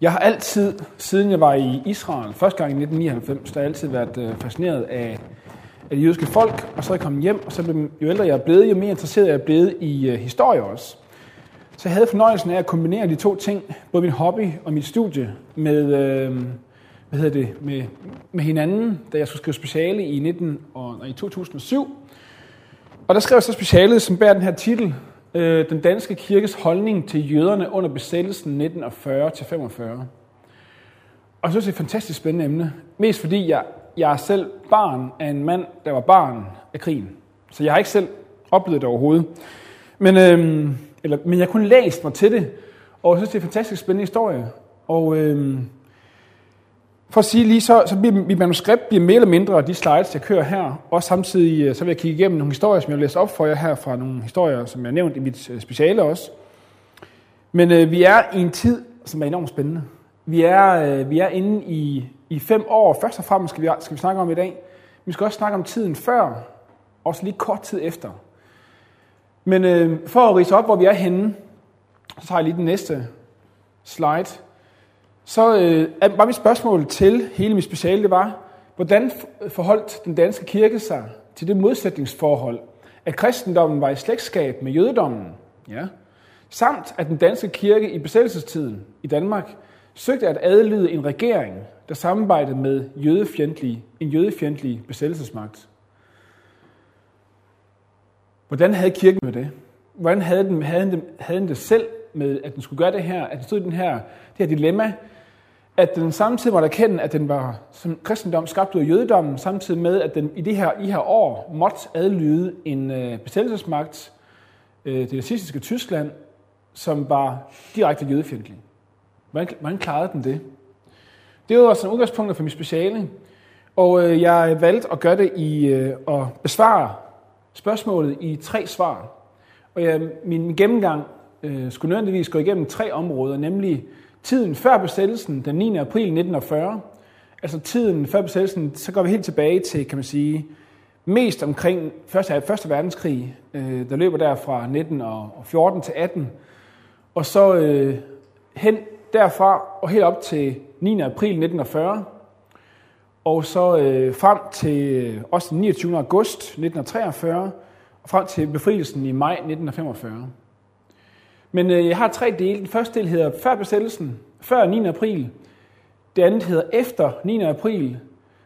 Jeg har altid, siden jeg var i Israel, første gang i 1999, der har jeg altid været øh, fascineret af, af det jødiske folk, og så er jeg kommet hjem, og så blev, jo ældre jeg er blevet, jo mere interesseret jeg er blevet i uh, historie også. Så jeg havde fornøjelsen af at kombinere de to ting, både min hobby og mit studie, med, øh, hvad hedder det, med, med hinanden, da jeg skulle skrive speciale i, 19, og, i 2007. Og der skrev jeg så specialet, som bærer den her titel, øh, Den danske kirkes holdning til jøderne under besættelsen 1940-45. Og så er det et fantastisk spændende emne. Mest fordi jeg, jeg er selv barn af en mand, der var barn af krigen. Så jeg har ikke selv oplevet det overhovedet. Men, øh, eller, men jeg har kun læst mig til det, og jeg synes, det er en fantastisk spændende historie. Og øh, for at sige lige så, så bliver mit manuskript bliver mere eller mindre de slides, jeg kører her. Og samtidig øh, så vil jeg kigge igennem nogle historier, som jeg vil læse op for jer her fra nogle historier, som jeg har nævnt i mit øh, speciale også. Men øh, vi er i en tid, som er enormt spændende. Vi er, øh, vi er inde i, i fem år. Først og fremmest skal vi, skal vi snakke om i dag. Vi skal også snakke om tiden før, også lige kort tid efter. Men øh, for at rise op, hvor vi er henne, så tager jeg lige den næste slide så øh, var mit spørgsmål til hele mit speciale, det var, hvordan forholdt den danske kirke sig til det modsætningsforhold, at kristendommen var i slægtskab med jødedommen, ja, samt at den danske kirke i besættelsestiden i Danmark søgte at adlyde en regering, der samarbejdede med jødefjendtlig, en jødefjendtlig besættelsesmagt. Hvordan havde kirken med det? Hvordan havde den, havde, den, havde den det selv med, at den skulle gøre det her, at den stod i den her, det her dilemma, at den samtidig måtte erkende, at den var som kristendom skabt ud af jødedommen, samtidig med, at den i de her, i her år måtte adlyde en øh, besættelsesmagt, øh, det nazistiske Tyskland, som var direkte jødefjendtlig. Hvordan, hvordan klarede den det? Det var sådan udgangspunktet for mit speciale, og øh, jeg valgte at gøre det i øh, at besvare spørgsmålet i tre svar. Og øh, jeg, min gennemgang øh, skulle nødvendigvis gå igennem tre områder, nemlig tiden før besættelsen, den 9. april 1940, altså tiden før besættelsen, så går vi helt tilbage til, kan man sige, mest omkring første, første verdenskrig, øh, der løber der fra 1914 til 18, og så øh, hen derfra og helt op til 9. april 1940, og så øh, frem til øh, også den 29. august 1943, og frem til befrielsen i maj 1945. Men øh, jeg har tre dele. Den første del hedder før besættelsen, før 9. april. Det andet hedder efter 9. april.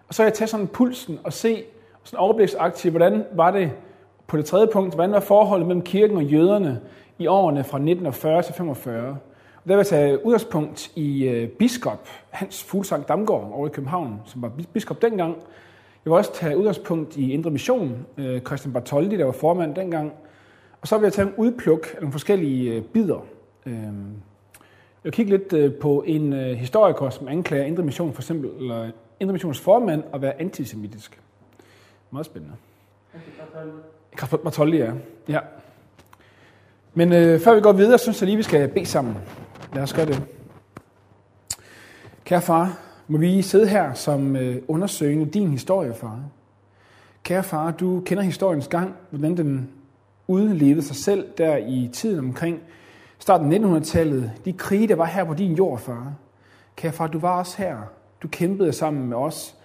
Og så vil jeg tage sådan pulsen og se sådan overbliksaktivt, hvordan var det på det tredje punkt, hvordan var forholdet mellem kirken og jøderne i årene fra 1940 til 45. Og der vil jeg tage udgangspunkt i øh, biskop Hans Fuglsang Damgaard over i København, som var biskop dengang. Jeg vil også tage udgangspunkt i Indre Mission, øh, Christian Bartoldi, der var formand dengang, og så vil jeg tage en udpluk af nogle forskellige øh, bidder. Øhm, jeg vil kigge lidt øh, på en øh, historiker, som anklager Indre Mission, for eksempel, eller Indre Missions formand, at være antisemitisk. Meget spændende. Kraft Bartoldi, ja. ja. Men øh, før vi går videre, synes jeg lige, vi skal bede sammen. Lad os gøre det. Kære far, må vi sidde her som øh, undersøgende din historie, far. Kære far, du kender historiens gang, hvordan den udlevede sig selv der i tiden omkring starten af 1900-tallet. De krige, der var her på din jord, far. Kære far, du var også her. Du kæmpede sammen med os.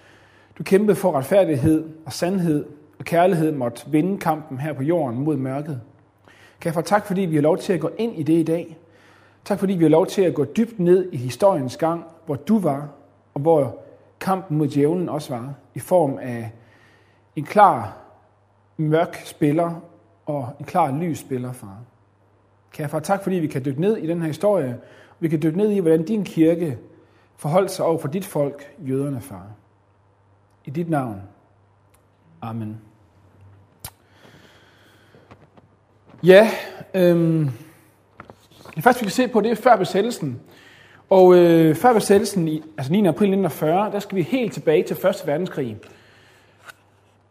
Du kæmpede for retfærdighed og sandhed, og kærlighed måtte vinde kampen her på jorden mod mørket. Kære far, tak fordi vi har lov til at gå ind i det i dag. Tak fordi vi har lov til at gå dybt ned i historiens gang, hvor du var, og hvor kampen mod djævlen også var, i form af en klar, mørk spiller og en klar lys spiller, far. Kære far, tak fordi vi kan dykke ned i den her historie. Vi kan dykke ned i, hvordan din kirke forholdt sig over for dit folk, jøderne, far. I dit navn. Amen. Ja, øhm, det første vi kan se på, det er før besættelsen. Og øh, før besættelsen, i, altså 9. april 1940, der skal vi helt tilbage til 1. verdenskrig.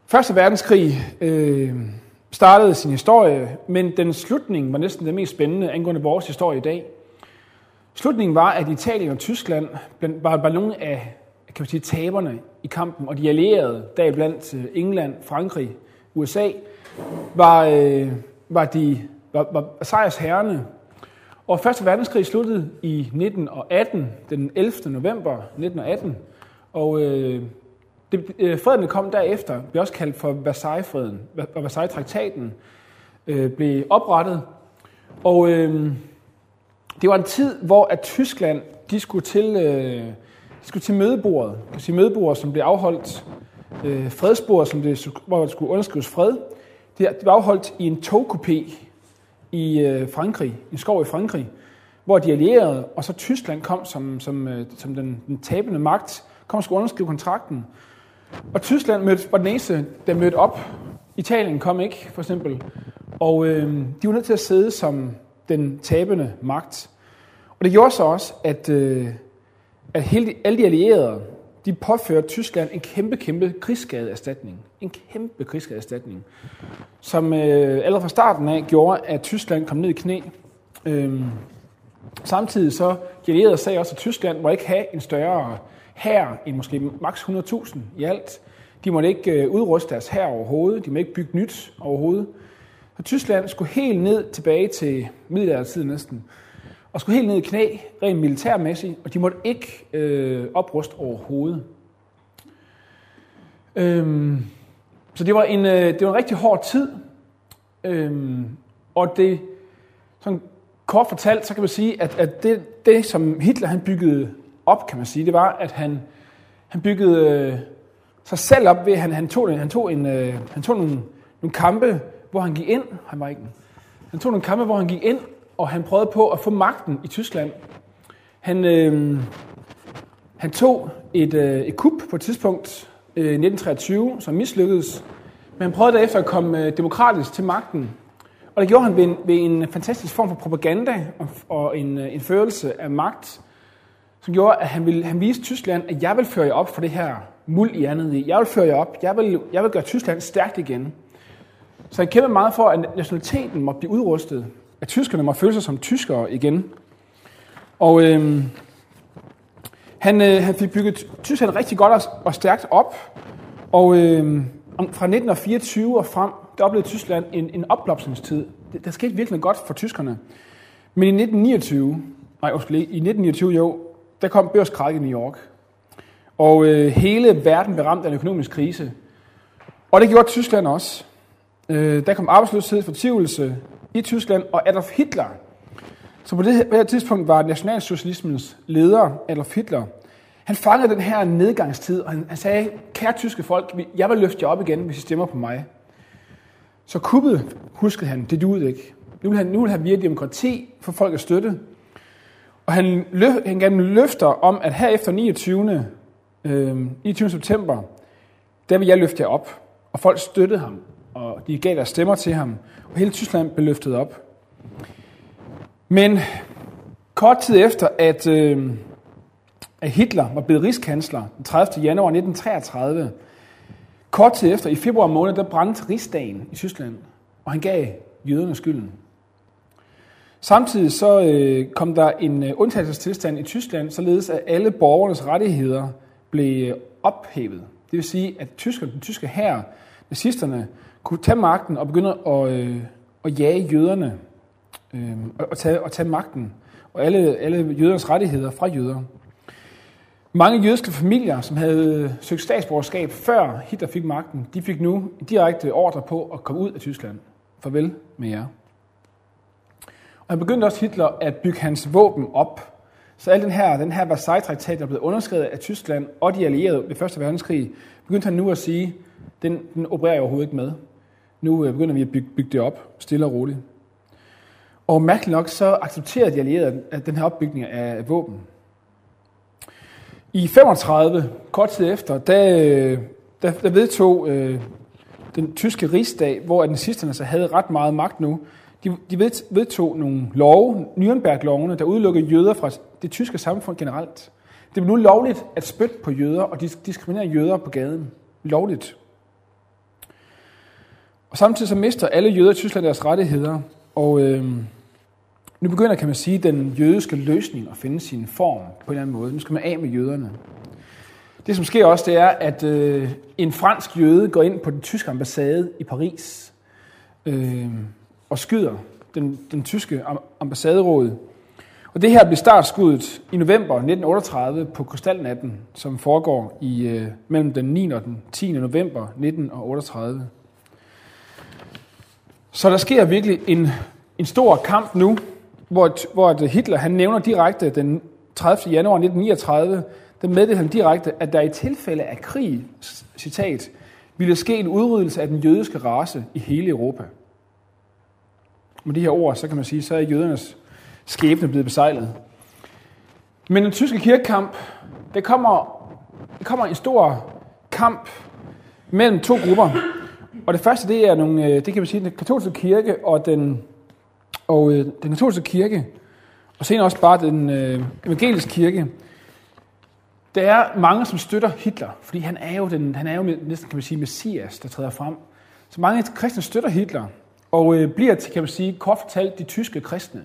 Første verdenskrig, øh, startede sin historie, men den slutning var næsten det mest spændende angående vores historie i dag. Slutningen var, at Italien og Tyskland var, var nogle af kan man sige, taberne i kampen, og de allierede, deriblandt øh, England, Frankrig, USA, var, øh, var, de, var, var sejrsherrene. Og Første verdenskrig sluttede i 1918, den 11. november 1918, og øh, det, øh, freden, der kom derefter, blev også kaldt for Versailles-freden, og Versailles-traktaten øh, blev oprettet. Og øh, det var en tid, hvor at Tyskland de skulle til, øh, de skulle til mødebordet. Det sige mødebordet, som blev afholdt, øh, fredsbordet, som det, hvor der skulle underskrives fred. Det, det blev afholdt i en togkupé i øh, Frankrig, en skov i Frankrig, hvor de allierede, og så Tyskland kom som, som, øh, som den, den tabende magt, kom og skulle underskrive kontrakten. Og Tyskland mødte, var den eneste, der mødte op. Italien kom ikke, for eksempel. Og øh, de var nødt til at sidde som den tabende magt. Og det gjorde så også, at, øh, at hele, alle de allierede, de påførte Tyskland en kæmpe, kæmpe krigsskadeerstatning. En kæmpe krigsskadeerstatning, som øh, allerede fra starten af gjorde, at Tyskland kom ned i knæ. Øh, samtidig så, de allierede sagde også, at Tyskland må ikke have en større her end måske maks 100.000 i alt. De måtte ikke øh, udruste deres her overhovedet, de måtte ikke bygge nyt overhovedet. Så Tyskland skulle helt ned tilbage til middelaldertiden næsten, og skulle helt ned i knæ, rent militærmæssigt, og de måtte ikke øh, opruste overhovedet. Øhm, så det var, en, øh, det var en rigtig hård tid, øhm, og det, sådan kort fortalt, så kan man sige, at, at det, det, som Hitler han byggede op, kan man sige, det var, at han, han byggede øh, sig selv op ved, at han, han tog, han tog, en, øh, han tog nogle, nogle kampe, hvor han gik ind, han var ikke han tog nogle kampe, hvor han gik ind, og han prøvede på at få magten i Tyskland. Han, øh, han tog et, øh, et kup på et tidspunkt, øh, 1923, som mislykkedes, men han prøvede derefter at komme øh, demokratisk til magten. Og det gjorde han ved en, ved en fantastisk form for propaganda og, og en, øh, en førelse af magt, som gjorde, at han, ville, han viste Tyskland, at jeg vil føre jer op for det her muld i andet i. Jeg vil føre jer op. Jeg vil, jeg vil gøre Tyskland stærkt igen. Så han kæmpede meget for, at nationaliteten måtte blive udrustet. At tyskerne må føle sig som tyskere igen. Og øh, han, øh, han fik bygget Tyskland rigtig godt og, og stærkt op. Og øh, fra 1924 og frem, der oplevede Tyskland en, en opblomstringstid. Det, der skete virkelig godt for tyskerne. Men i 1929, nej, undskyld, i 1929 jo, der kom børskræk i New York. Og øh, hele verden blev ramt af en økonomisk krise. Og det gjorde Tyskland også. Øh, der kom arbejdsløshed, fortvivlelse i Tyskland, og Adolf Hitler, som på det her tidspunkt var nationalsocialismens leder, Adolf Hitler, han fangede den her nedgangstid, og han, han sagde, kære tyske folk, jeg vil løfte jer op igen, hvis I stemmer på mig. Så kuppet, huskede han, det duede ikke. Nu vil han, nu vil han via demokrati for folk at støtte. Og han, løf, han gav løfter om, at her efter 29. Øh, 29. september, der vil jeg løfte jer op. Og folk støttede ham og de gav deres stemmer til ham, og hele Tyskland blev løftet op. Men kort tid efter, at, øh, at Hitler var blevet rigskansler den 30. januar 1933, kort tid efter, i februar måned, der brændte rigsdagen i Tyskland, og han gav jøderne skylden. Samtidig så øh, kom der en øh, undtagelsestilstand i Tyskland, således at alle borgernes rettigheder blev øh, ophævet. Det vil sige, at tyskerne, den tyske hær, nazisterne, kunne tage magten og begynde at, øh, at jage jøderne øh, og, tage, og tage magten og alle, alle jøders rettigheder fra jøder. Mange jødiske familier, som havde øh, søgt statsborgerskab før Hitler fik magten, de fik nu direkte ordre på at komme ud af Tyskland. Farvel med jer. Og han begyndte også Hitler at bygge hans våben op. Så al den her, den her Versailles-traktat, der blev underskrevet af Tyskland og de allierede ved 1. verdenskrig, begyndte han nu at sige, den, den opererer jeg overhovedet ikke med. Nu øh, begynder vi at bygge, bygge det op, stille og roligt. Og mærkeligt nok, så accepterede de allierede at den her opbygning af våben. I 35, kort tid efter, der, øh, der, der vedtog øh, den tyske rigsdag, hvor nazisterne så havde ret meget magt nu, de, de vedtog nogle love, Nürnberg-lovene, der udelukkede jøder fra det tyske samfund generelt. Det blev nu lovligt at spytte på jøder og diskriminere jøder på gaden. Lovligt. Og samtidig så mister alle jøder i Tyskland deres rettigheder, og øh, nu begynder, kan man sige, den jødiske løsning at finde sin form på en eller anden måde. Nu skal man af med jøderne. Det, som sker også, det er, at øh, en fransk jøde går ind på den tyske ambassade i Paris øh, og skyder den, den tyske ambassaderåd Og det her blev startskuddet i november 1938 på Krystalnatten, som foregår i øh, mellem den 9. og den 10. november 1938. Så der sker virkelig en, en stor kamp nu, hvor, hvor Hitler han nævner direkte den 30. januar 1939, der meddelte han direkte, at der i tilfælde af krig, citat, ville ske en udryddelse af den jødiske race i hele Europa. Med de her ord, så kan man sige, så er jødernes skæbne blevet besejlet. Men den tyske kirkekamp, det kommer, det kommer en stor kamp mellem to grupper. Og det første, det er nogle, øh, det kan man sige, den katolske kirke og den, og øh, den katolske kirke, og senere også bare den øh, evangeliske kirke. Der er mange, som støtter Hitler, fordi han er jo, den, han er jo næsten, kan man sige, messias, der træder frem. Så mange kristne støtter Hitler, og øh, bliver til, kan man sige, kort fortalt, de tyske kristne.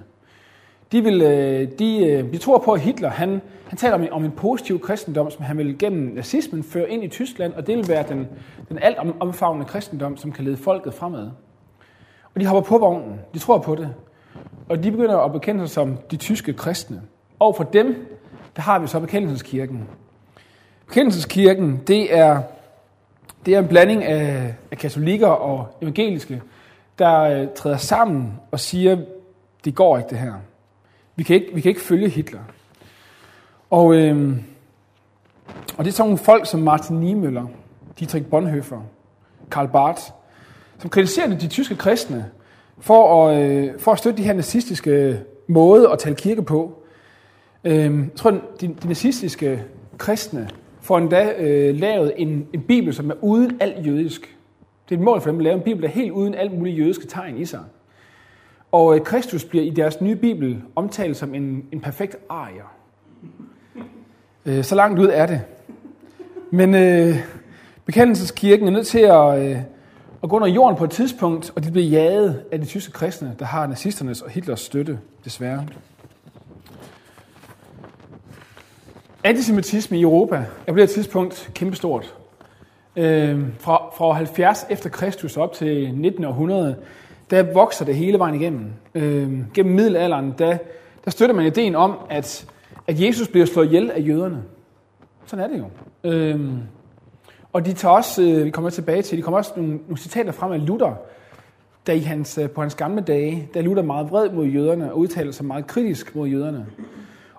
De, vil, øh, de, øh, de tror på, at Hitler han, han taler om en, om en positiv kristendom, som han vil gennem nazismen føre ind i Tyskland, og det vil være den, den alt omfavnende kristendom, som kan lede folket fremad. Og de hopper på vognen. De tror på det. Og de begynder at bekende sig som de tyske kristne. Og for dem, der har vi så bekendelseskirken. Bekendelseskirken, det er, det er en blanding af, af katolikker og evangeliske, der øh, træder sammen og siger, det går ikke det her. Vi kan ikke, vi kan ikke følge Hitler. Og, øh, og det er sådan nogle folk som Martin Niemöller, Dietrich Bonhoeffer, Karl Barth, som kritiserer de tyske kristne for at, øh, for at støtte de her nazistiske øh, måde at tale kirke på. Øh, jeg tror, de, de nazistiske kristne får endda øh, lavet en, en bibel, som er uden alt jødisk. Det er et mål for dem at lave en bibel, der er helt uden alt muligt jødiske tegn i sig. Og øh, Kristus bliver i deres nye bibel omtalt som en, en perfekt arier. Øh, så langt ud er det. Men øh, bekendelseskirken er nødt til at, øh, at gå under jorden på et tidspunkt, og de bliver jaget af de tyske kristne, der har nazisternes og Hitlers støtte, desværre. Antisemitisme i Europa er på det tidspunkt kæmpestort. Øh, fra, fra 70 efter Kristus op til 1900, der vokser det hele vejen igennem. Øh, gennem middelalderen, der, der støtter man ideen om, at, at Jesus bliver slået ihjel af jøderne. Sådan er det jo. Øh, og de tager også, øh, vi kommer tilbage til, de kommer også nogle, nogle citater frem af Luther, da i hans, øh, på hans gamle dage, der Luther meget vred mod jøderne og udtaler sig meget kritisk mod jøderne.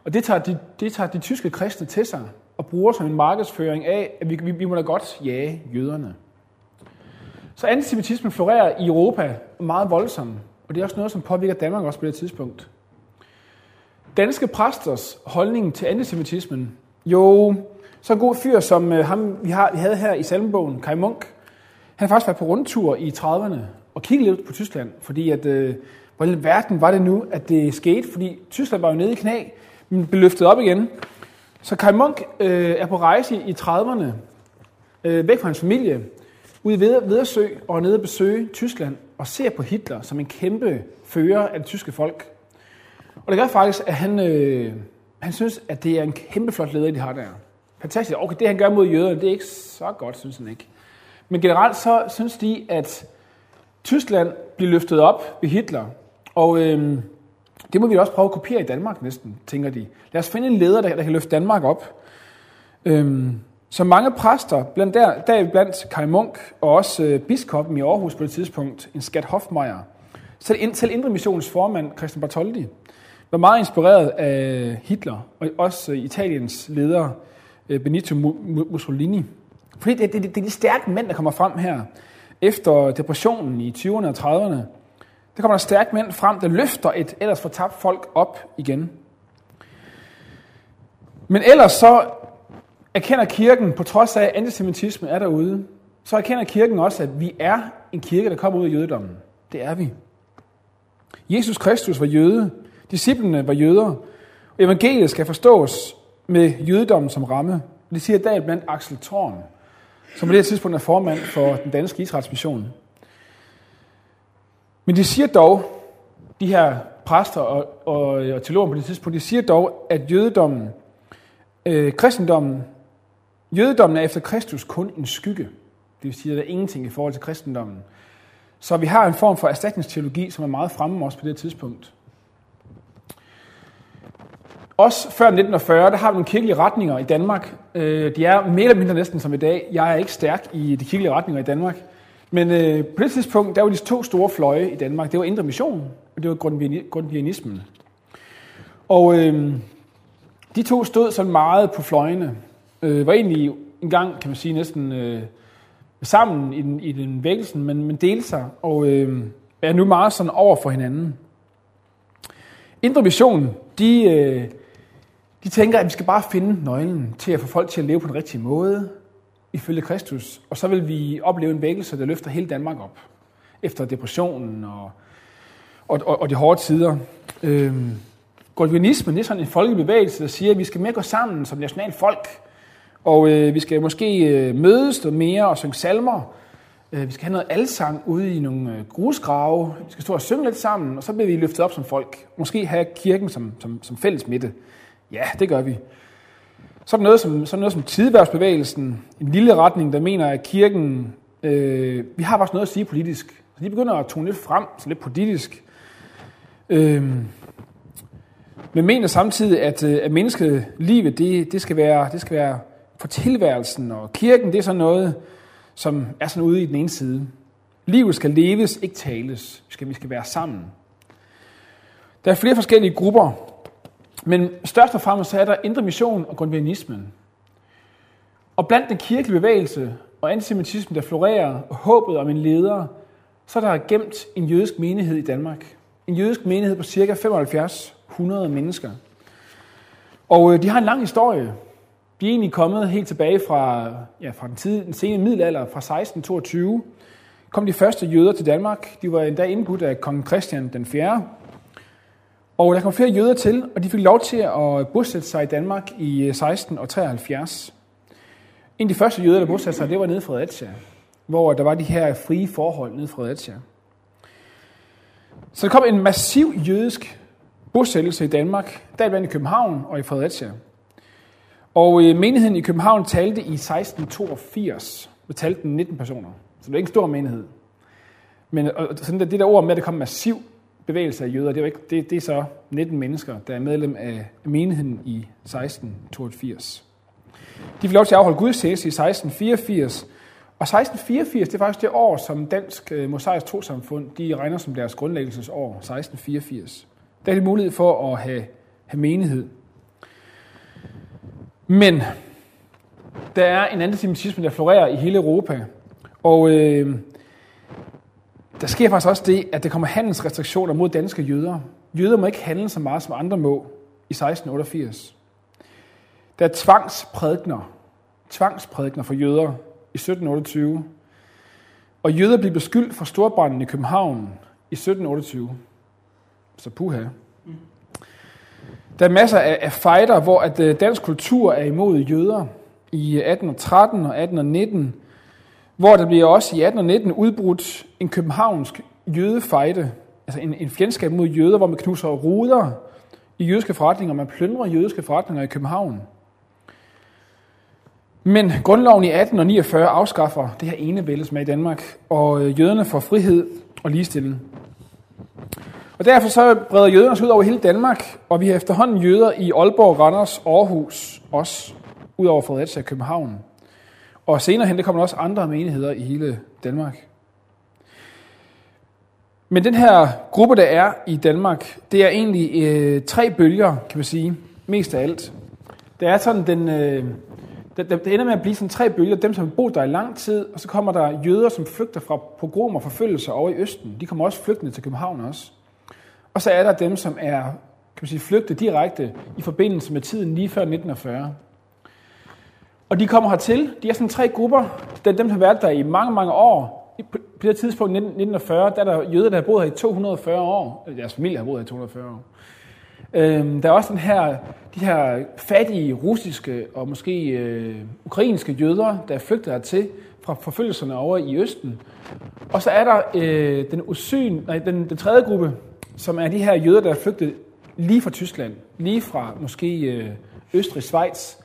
Og det tager, de, det tager de tyske kristne til sig og bruger som en markedsføring af, at vi, vi, vi må da godt jage jøderne. Så antisemitismen florerer i Europa meget voldsomt, og det er også noget, som påvirker Danmark også på det tidspunkt. Danske præsters holdning til antisemitismen, jo, så en god fyr som øh, ham, vi, har, vi havde her i salmebogen, Kai Munk, han har faktisk været på rundtur i 30'erne og kigget lidt på Tyskland, fordi at, øh, hvordan i verden var det nu, at det skete, fordi Tyskland var jo nede i knæ, men blev løftet op igen. Så Kai Munk øh, er på rejse i 30'erne, øh, væk fra hans familie, ude ved Vedersø og nede at besøge Tyskland og ser på Hitler som en kæmpe fører af det tyske folk. Og det gør faktisk, at han, øh, han synes, at det er en kæmpe flot leder, de har der. Fantastisk. Okay, det han gør mod jøderne, det er ikke så godt, synes han ikke. Men generelt så synes de, at Tyskland bliver løftet op ved Hitler. Og øh, det må vi også prøve at kopiere i Danmark næsten, tænker de. Lad os finde en leder, der, der kan løfte Danmark op. Øhm, så mange præster, blandt der, der blandt Kai Munk og også øh, biskoppen i Aarhus på det tidspunkt, en skat Hofmeier, selv, selv Indre Missionens formand, Christian Bartoldi, var meget inspireret af Hitler og også øh, Italiens leder øh, Benito Mussolini. Fordi det, det, det, det er de stærke mænd, der kommer frem her. Efter depressionen i 20'erne og 30'erne, der kommer der stærke mænd frem, der løfter et ellers fortabt folk op igen. Men ellers så erkender kirken, på trods af at antisemitisme er derude, så erkender kirken også, at vi er en kirke, der kommer ud af jødedommen. Det er vi. Jesus Kristus var jøde. Disciplene var jøder. Og evangeliet skal forstås med jødedommen som ramme. Det siger Dag blandt Axel Thorn, som på det her tidspunkt er formand for den danske Israels mission. Men de siger dog, de her præster og, og, og teologer på det tidspunkt, de siger dog, at jødedommen, øh, kristendommen Jødedommen er efter Kristus kun en skygge. Det vil sige, at der er ingenting i forhold til kristendommen. Så vi har en form for erstatningsteologi, som er meget fremme også på det tidspunkt. også før 1940, der har vi nogle kirkelige retninger i Danmark. Øh, de er mere eller mindre næsten som i dag. Jeg er ikke stærk i de kirkelige retninger i Danmark. Men øh, på det tidspunkt, der var de to store fløje i Danmark. Det var Indre Mission, og det var grundvianismen. Og øh, de to stod sådan meget på fløjene. Øh, var egentlig en gang, kan man sige, næsten øh, sammen i den, i den vækkelsen, men, men delte sig, og øh, er nu meget sådan over for hinanden. Indre Mission, de, øh, de tænker, at vi skal bare finde nøglen til at få folk til at leve på den rigtige måde, ifølge Kristus, og så vil vi opleve en vækkelse, der løfter hele Danmark op, efter depressionen og, og, og, og de hårde tider. Øhm, Golvinismen er sådan en folkebevægelse, der siger, at vi skal mere gå sammen som national folk, og øh, vi skal måske øh, mødes noget mere og synge salmer. Øh, vi skal have noget alsang ude i nogle øh, grusgrave. Vi skal stå og synge lidt sammen, og så bliver vi løftet op som folk. Måske have kirken som, som, som fælles midte. Ja, det gør vi. Så er der noget som, så er noget som tidværksbevægelsen, en lille retning, der mener, at kirken, øh, vi har faktisk noget at sige politisk. Så de begynder at tone lidt frem, så lidt politisk. Øh, men mener samtidig, at, at at menneskelivet, det, det, skal være, det skal være for tilværelsen, og kirken, det er sådan noget, som er sådan ude i den ene side. Livet skal leves, ikke tales. Vi skal, vi skal være sammen. Der er flere forskellige grupper, men størst og fremmest så er der indre mission og grundvianismen. Og blandt den kirkelige bevægelse og antisemitismen, der florerer, og håbet om en leder, så er der gemt en jødisk menighed i Danmark. En jødisk menighed på cirka 75-100 mennesker. Og øh, de har en lang historie. De er egentlig kommet helt tilbage fra, ja, fra den, tid, den sene middelalder, fra 1622. Kom de første jøder til Danmark. De var endda indbudt af kong Christian den 4. Og der kom flere jøder til, og de fik lov til at bosætte sig i Danmark i øh, 1673. En af de første jøder, der bosatte sig, det var nede i Fredericia, hvor der var de her frie forhold nede i Fredericia. Så der kom en massiv jødisk bosættelse i Danmark, deriblandt i København og i Fredericia. Og øh, menigheden i København talte i 1682, og talte 19 personer. Så det er ikke en stor menighed. Men og sådan det der ord med, at det kom massiv bevægelse af jøder, det er, ikke, det, det er så 19 mennesker, der er medlem af menigheden i 1682. De fik lov til at afholde gudstjeneste i 1684, og 1684, det er faktisk det år, som Dansk øh, Mosaisk Trosamfund, de regner som deres grundlæggelsesår, 1684. Der er det mulighed for at have, have menighed. Men der er en antisemitisme, der florerer i hele Europa. Og øh, der sker faktisk også det, at der kommer handelsrestriktioner mod danske jøder. Jøder må ikke handle så meget, som andre må i 1688. Der er tvangsprædikner, tvangsprædikner for jøder i 1728. Og jøder bliver beskyldt for storbranden i København i 1728. Så puha. Der er masser af, af fighter, hvor at øh, dansk kultur er imod jøder i 1813 og 1819, hvor der bliver også i 1819 udbrudt en københavnsk jødefejde, altså en, en fjendskab mod jøder, hvor man knuser ruder i jødiske forretninger, man plyndrer jødiske forretninger i København. Men grundloven i 1849 afskaffer det her ene som i Danmark, og øh, jøderne får frihed og ligestilling. Og derfor så breder jøderne sig ud over hele Danmark, og vi har efterhånden jøder i Aalborg, Randers, Aarhus, også ud over Fredericia og København. Og senere hen, der kommer der også andre menigheder i hele Danmark. Men den her gruppe, der er i Danmark, det er egentlig øh, tre bølger, kan man sige, mest af alt. Det er sådan, den, øh, det, det ender med at blive sådan tre bølger. Dem, som har boet der i lang tid, og så kommer der jøder, som flygter fra pogromer og forfølgelser over i Østen. De kommer også flygtende til København også. Og så er der dem, som er kan man sige, flygtet direkte i forbindelse med tiden lige før 1940. Og de kommer hertil. De er sådan tre grupper. Det er dem, der har været der i mange, mange år. På det tidspunkt, 1940, der er der jøder, der har boet her i 240 år. Øh, deres familie har boet her i 240 år. Øhm, der er også den her, de her fattige russiske og måske øh, ukrainske jøder, der er flygtet hertil fra forfølgelserne over i Østen. Og så er der øh, den, usyn, nej, den, den tredje gruppe, som er de her jøder, der er flygtet lige fra Tyskland, lige fra måske øh, Østrig, Schweiz,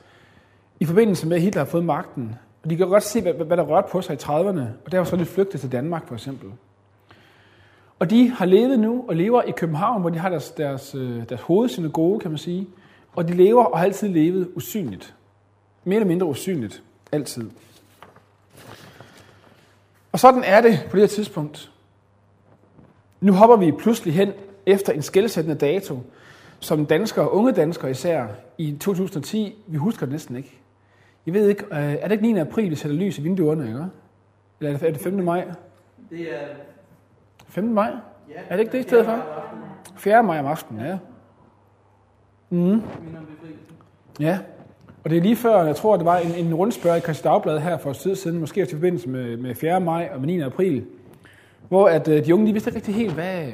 i forbindelse med, at Hitler har fået magten. Og de kan godt se, hvad, hvad der rørte på sig i 30'erne, og derfor så er de flygtet til Danmark for eksempel. Og de har levet nu og lever i København, hvor de har deres, deres, øh, deres hovedsynagoge, kan man sige. Og de lever og har altid levet usynligt. Mere eller mindre usynligt. Altid. Og sådan er det på det her tidspunkt. Nu hopper vi pludselig hen efter en skældsættende dato, som danskere, unge danskere især, i 2010, vi husker det næsten ikke. Jeg ved ikke, øh, er det ikke 9. april, vi sætter lys i vinduerne, ikke? Eller er det 5. maj? Det er... 5. maj? Ja, Er det ikke det i stedet for? 4. maj om aftenen, ja. Mm. Om. Ja, og det er lige før, jeg tror, det var en, en rundspørg i Christi Dagblad her for et tid siden, måske også i forbindelse med, med 4. maj og med 9. april, hvor at, øh, de unge de vidste ikke rigtig helt, hvad,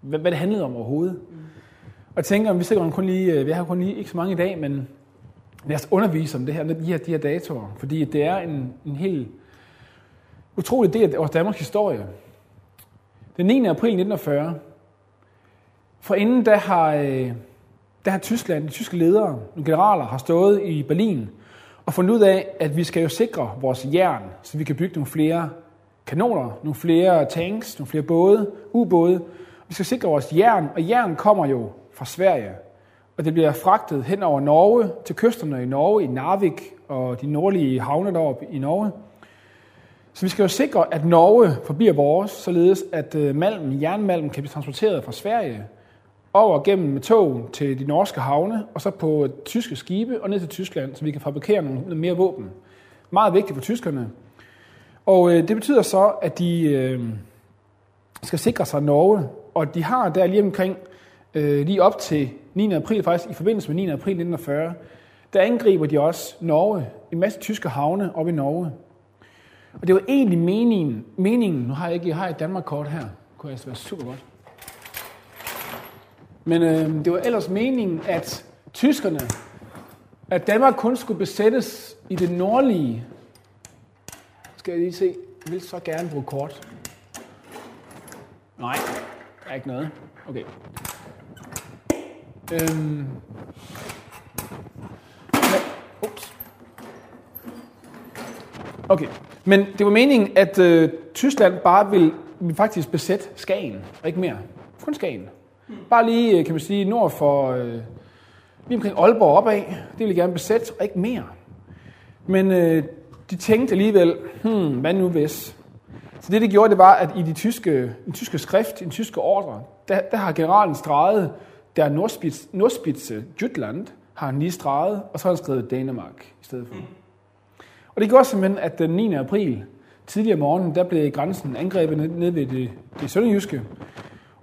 hvad, hvad det handlede om overhovedet. Og jeg tænker, vi sikkert kun lige, øh, vi har kun lige ikke så mange i dag, men lad os undervise om det her, de her, de her datoer, fordi det er en, en helt utrolig del af vores Danmarks historie. Den 9. april 1940, for inden der har, øh, der har Tyskland, de tyske ledere, nogle generaler, har stået i Berlin og fundet ud af, at vi skal jo sikre vores jern, så vi kan bygge nogle flere kanoner, nogle flere tanks, nogle flere både, ubåde. Vi skal sikre vores jern, og jern kommer jo fra Sverige. Og det bliver fragtet hen over Norge, til kysterne i Norge, i Narvik og de nordlige havne deroppe i Norge. Så vi skal jo sikre, at Norge forbliver vores, således at øh, malmen, malm, jernmalm kan blive transporteret fra Sverige over gennem med tog til de norske havne, og så på tyske skibe og ned til Tyskland, så vi kan fabrikere nogle mere våben. Meget vigtigt for tyskerne. Og øh, det betyder så, at de øh, skal sikre sig Norge, og de har der lige omkring, øh, lige op til 9. april, faktisk i forbindelse med 9. april 1940, der angriber de også Norge, en masse tyske havne op i Norge. Og det var egentlig meningen, meningen nu har jeg ikke jeg har et Danmark-kort her, det kunne altså være super godt. Men øh, det var ellers meningen, at tyskerne, at Danmark kun skulle besættes i det nordlige. Skal jeg lige se, jeg vil så gerne bruge kort. Nej, der er ikke noget. Okay. Øhm. Ups. Okay, men det var meningen, at øh, Tyskland bare ville, ville faktisk besætte Skagen, og ikke mere. Kun Skagen. Bare lige, øh, kan man sige, nord for, øh, lige omkring Aalborg opad, det ville de gerne besætte, og ikke mere. Men øh, de tænkte alligevel, hmm, hvad nu hvis? Så det, de gjorde, det var, at i de tyske, den tyske skrift, den tyske ordre, der, der har generalen streget, der Nordspitz, Nordspitze Jutland, har han lige streget, og så har han skrevet Danmark i stedet for. Og det gjorde simpelthen, at den 9. april, tidligere morgen, der blev grænsen angrebet ned, ned ved det, det sønderjyske,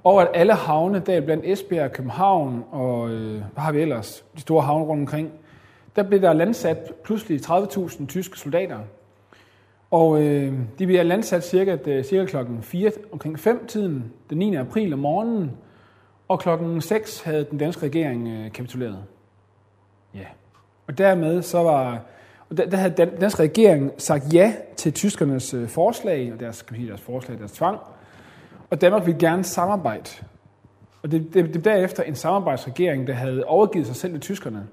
og at alle havne, der blandt Esbjerg, København og øh, hvad har vi ellers, de store havne rundt omkring, der blev der landsat pludselig 30.000 tyske soldater. Og øh, de bliver landsat cirka, øh, cirka klokken 4, omkring 5 tiden, den 9. april om morgenen, og klokken 6 havde den danske regering øh, kapituleret. Ja. Og dermed så var, og der, der havde den danske regering sagt ja til tyskernes øh, forslag, og deres, kan sige, deres forslag, deres tvang, og Danmark ville gerne samarbejde. Og det, det, det derefter en samarbejdsregering, der havde overgivet sig selv til tyskerne.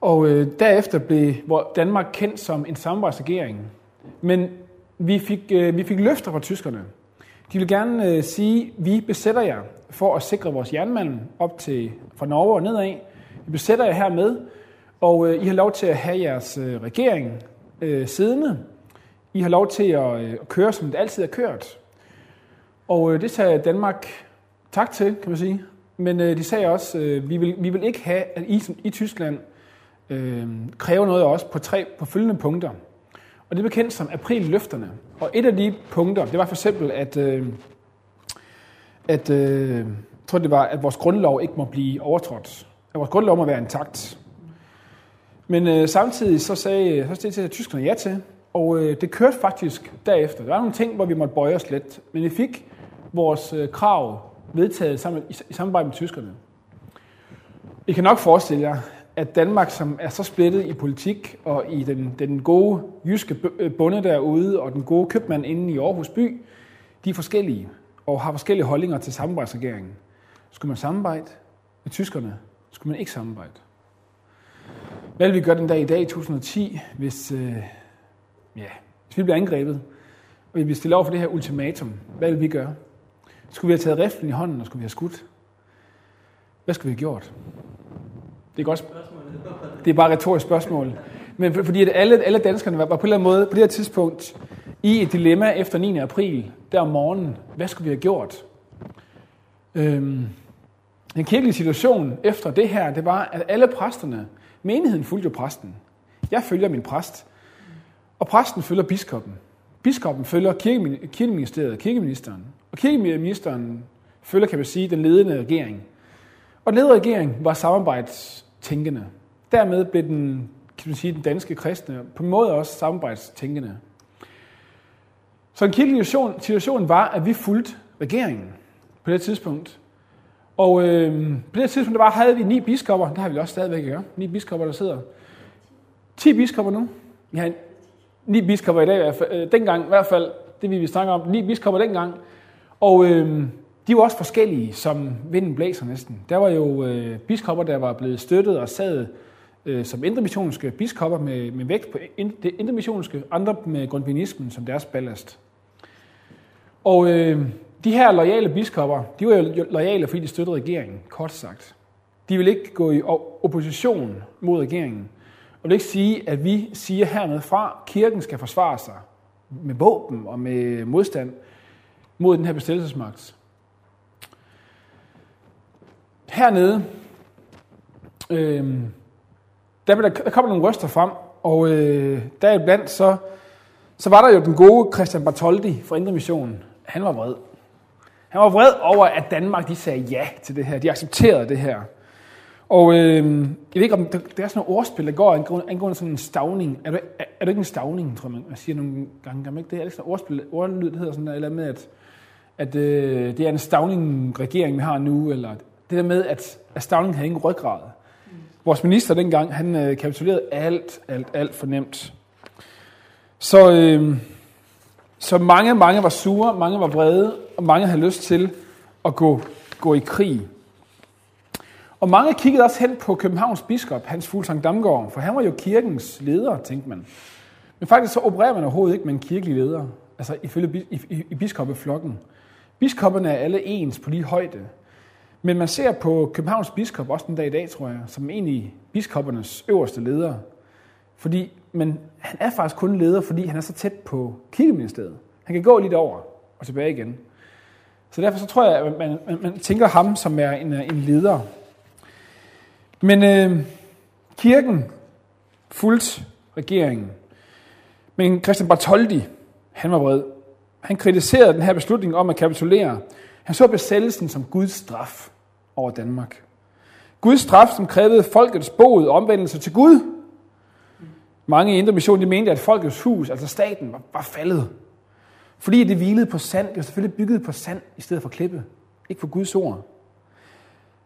Og øh, derefter blev hvor Danmark kendt som en samarbejdsregering. Men vi fik, øh, vi fik løfter fra tyskerne. De ville gerne øh, sige, vi besætter jer for at sikre vores jernmalm op til fra Norge og nedad. Vi besætter jer hermed, og øh, I har lov til at have jeres øh, regering øh, siddende. I har lov til at øh, køre, som det altid er kørt. Og øh, det sagde Danmark tak til, kan man sige. Men øh, de sagde også, øh, vi, vil, vi vil ikke have, at I som, i Tyskland øh, kræver noget af os på, tre, på følgende punkter. Og det er bekendt som aprilløfterne. Og et af de punkter, det var for eksempel, at, øh, at øh, jeg tror det var, at vores grundlov ikke må blive overtrådt. At vores grundlov må være intakt. Men øh, samtidig så sagde, så sagde tyskerne ja til, og øh, det kørte faktisk derefter. Der var nogle ting, hvor vi måtte bøje os lidt, men vi fik vores øh, krav vedtaget sammen, i, i samarbejde med tyskerne. I kan nok forestille jer, at Danmark, som er så splittet i politik og i den, den gode jyske øh, bonde derude og den gode købmand inde i Aarhus by, de er forskellige og har forskellige holdninger til samarbejdsregeringen. Skulle man samarbejde med tyskerne? Skulle man ikke samarbejde? Hvad vil vi gøre den dag i dag, 2010, hvis, øh, ja, hvis vi bliver angrebet, og vi bliver stillet over for det her ultimatum? Hvad vil vi gøre? Skulle vi have taget riflen i hånden, og skulle vi have skudt? Hvad skulle vi have gjort? Det er godt. Spørgsmålet. Det er bare et retorisk spørgsmål. Men fordi at alle, alle danskerne var, var på en eller anden måde på det her tidspunkt i et dilemma efter 9. april, der om morgenen. Hvad skulle vi have gjort? Øhm, den kirkelige situation efter det her, det var, at alle præsterne, menigheden fulgte jo præsten. Jeg følger min præst, og præsten følger biskoppen. Biskoppen følger kirkeministeriet, kirkeministeren. Og kirkeministeren følger, kan man sige, den ledende regering. Og den ledende regering var samarbejdstænkende. Dermed blev den, kan man sige, den danske kristne på en måde også samarbejdstænkende. Så en kirkelig situation, var, at vi fulgte regeringen på det tidspunkt. Og øh, på det tidspunkt der var, havde vi ni biskopper, det har vi også stadigvæk at gøre, ni biskopper, der sidder. 10 biskopper nu. Vi har ni biskopper i dag, i hvert fald, øh, dengang i hvert fald, det vi vi snakke om, ni biskopper dengang. Og øh, de var også forskellige, som vinden blæser næsten. Der var jo øh, biskopper, der var blevet støttet og sad øh, som indremissionske biskopper med, med vægt på ind, det indremissionske, andre med grundvinismen som deres ballast. Og øh, de her lojale biskopper, de var jo lojale, fordi de støttede regeringen, kort sagt. De vil ikke gå i opposition mod regeringen. Og vil ikke sige, at vi siger hernede fra, at kirken skal forsvare sig med våben og med modstand mod den her bestillelsesmagt. Hernede, øh, der, der, der kommer nogle røster frem, og øh, der blandt så, så var der jo den gode Christian Bartoldi fra Indre Missionen, han var vred. Han var vred over, at Danmark de sagde ja til det her. De accepterede det her. Og øh, jeg ved ikke, om der, der er sådan nogle ordspil, der går angående, angående sådan en stavning. Er du, er, er du ikke en stavning, tror jeg, man siger nogle gange? Gør man ikke det? Er det sådan et ordspil, ordlyd, det hedder sådan der, eller med, at, at øh, det er en stavning, regeringen vi har nu, eller det der med, at, at stavningen havde ingen ryggrad. Vores minister dengang, han øh, kapitulerede alt, alt, alt for nemt. Så, øh, så mange, mange var sure, mange var vrede, og mange havde lyst til at gå, gå i krig. Og mange kiggede også hen på Københavns biskop, Hans Fuglsang Damgaard, for han var jo kirkens leder, tænkte man. Men faktisk så opererer man overhovedet ikke med en kirkelig leder, altså ifølge i, i, i biskoppeflokken. Biskopperne er alle ens på lige højde. Men man ser på Københavns biskop, også den dag i dag, tror jeg, som egentlig biskoppernes øverste leder. Fordi, men han er faktisk kun leder, fordi han er så tæt på kirkeministeriet. Han kan gå lidt over og tilbage igen. Så derfor så tror jeg, at man, man, man tænker ham som er en, en leder. Men øh, kirken fulgte regeringen. Men Christian Bartoldi, han var vred. Han kritiserede den her beslutning om at kapitulere. Han så besættelsen som Guds straf over Danmark. Guds straf, som krævede folkets bod og omvendelse til Gud. Mange i Indre Mission de mente, at folkets hus, altså staten, var, var faldet. Fordi det hvilede på sand. Det var selvfølgelig bygget på sand i stedet for klippe. Ikke på Guds ord.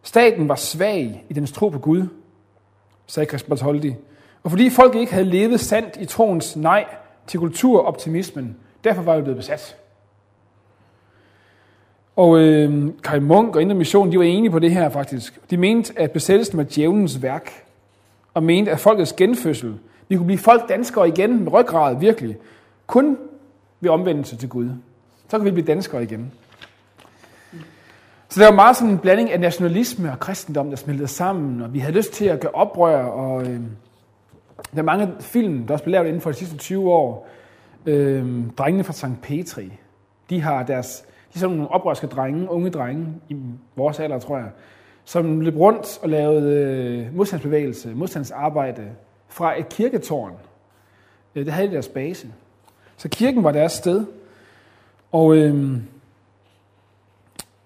Staten var svag i dens tro på Gud, sagde Christian Holdi. Og fordi folk ikke havde levet sandt i troens nej til kulturoptimismen, derfor var det blevet besat. Og øh, Kai Munk og Indre Mission, de var enige på det her faktisk. De mente, at besættelsen var djævelens værk, og mente, at folkets genfødsel, vi kunne blive folk danskere igen med ryggrad, virkelig, kun ved omvendelse til Gud. Så kan vi blive danskere igen. Så der var meget sådan en blanding af nationalisme og kristendom, der smeltede sammen, og vi havde lyst til at gøre oprør, og øh, der er mange film, der også blev lavet inden for de sidste 20 år. Øh, drengene fra St. Petri, de har deres, de er sådan nogle oprørske drenge, unge drenge, i vores alder, tror jeg, som løb rundt og lavede øh, modstandsbevægelse, modstandsarbejde fra et kirketårn. Øh, det havde de deres base. Så kirken var deres sted. Og, øh,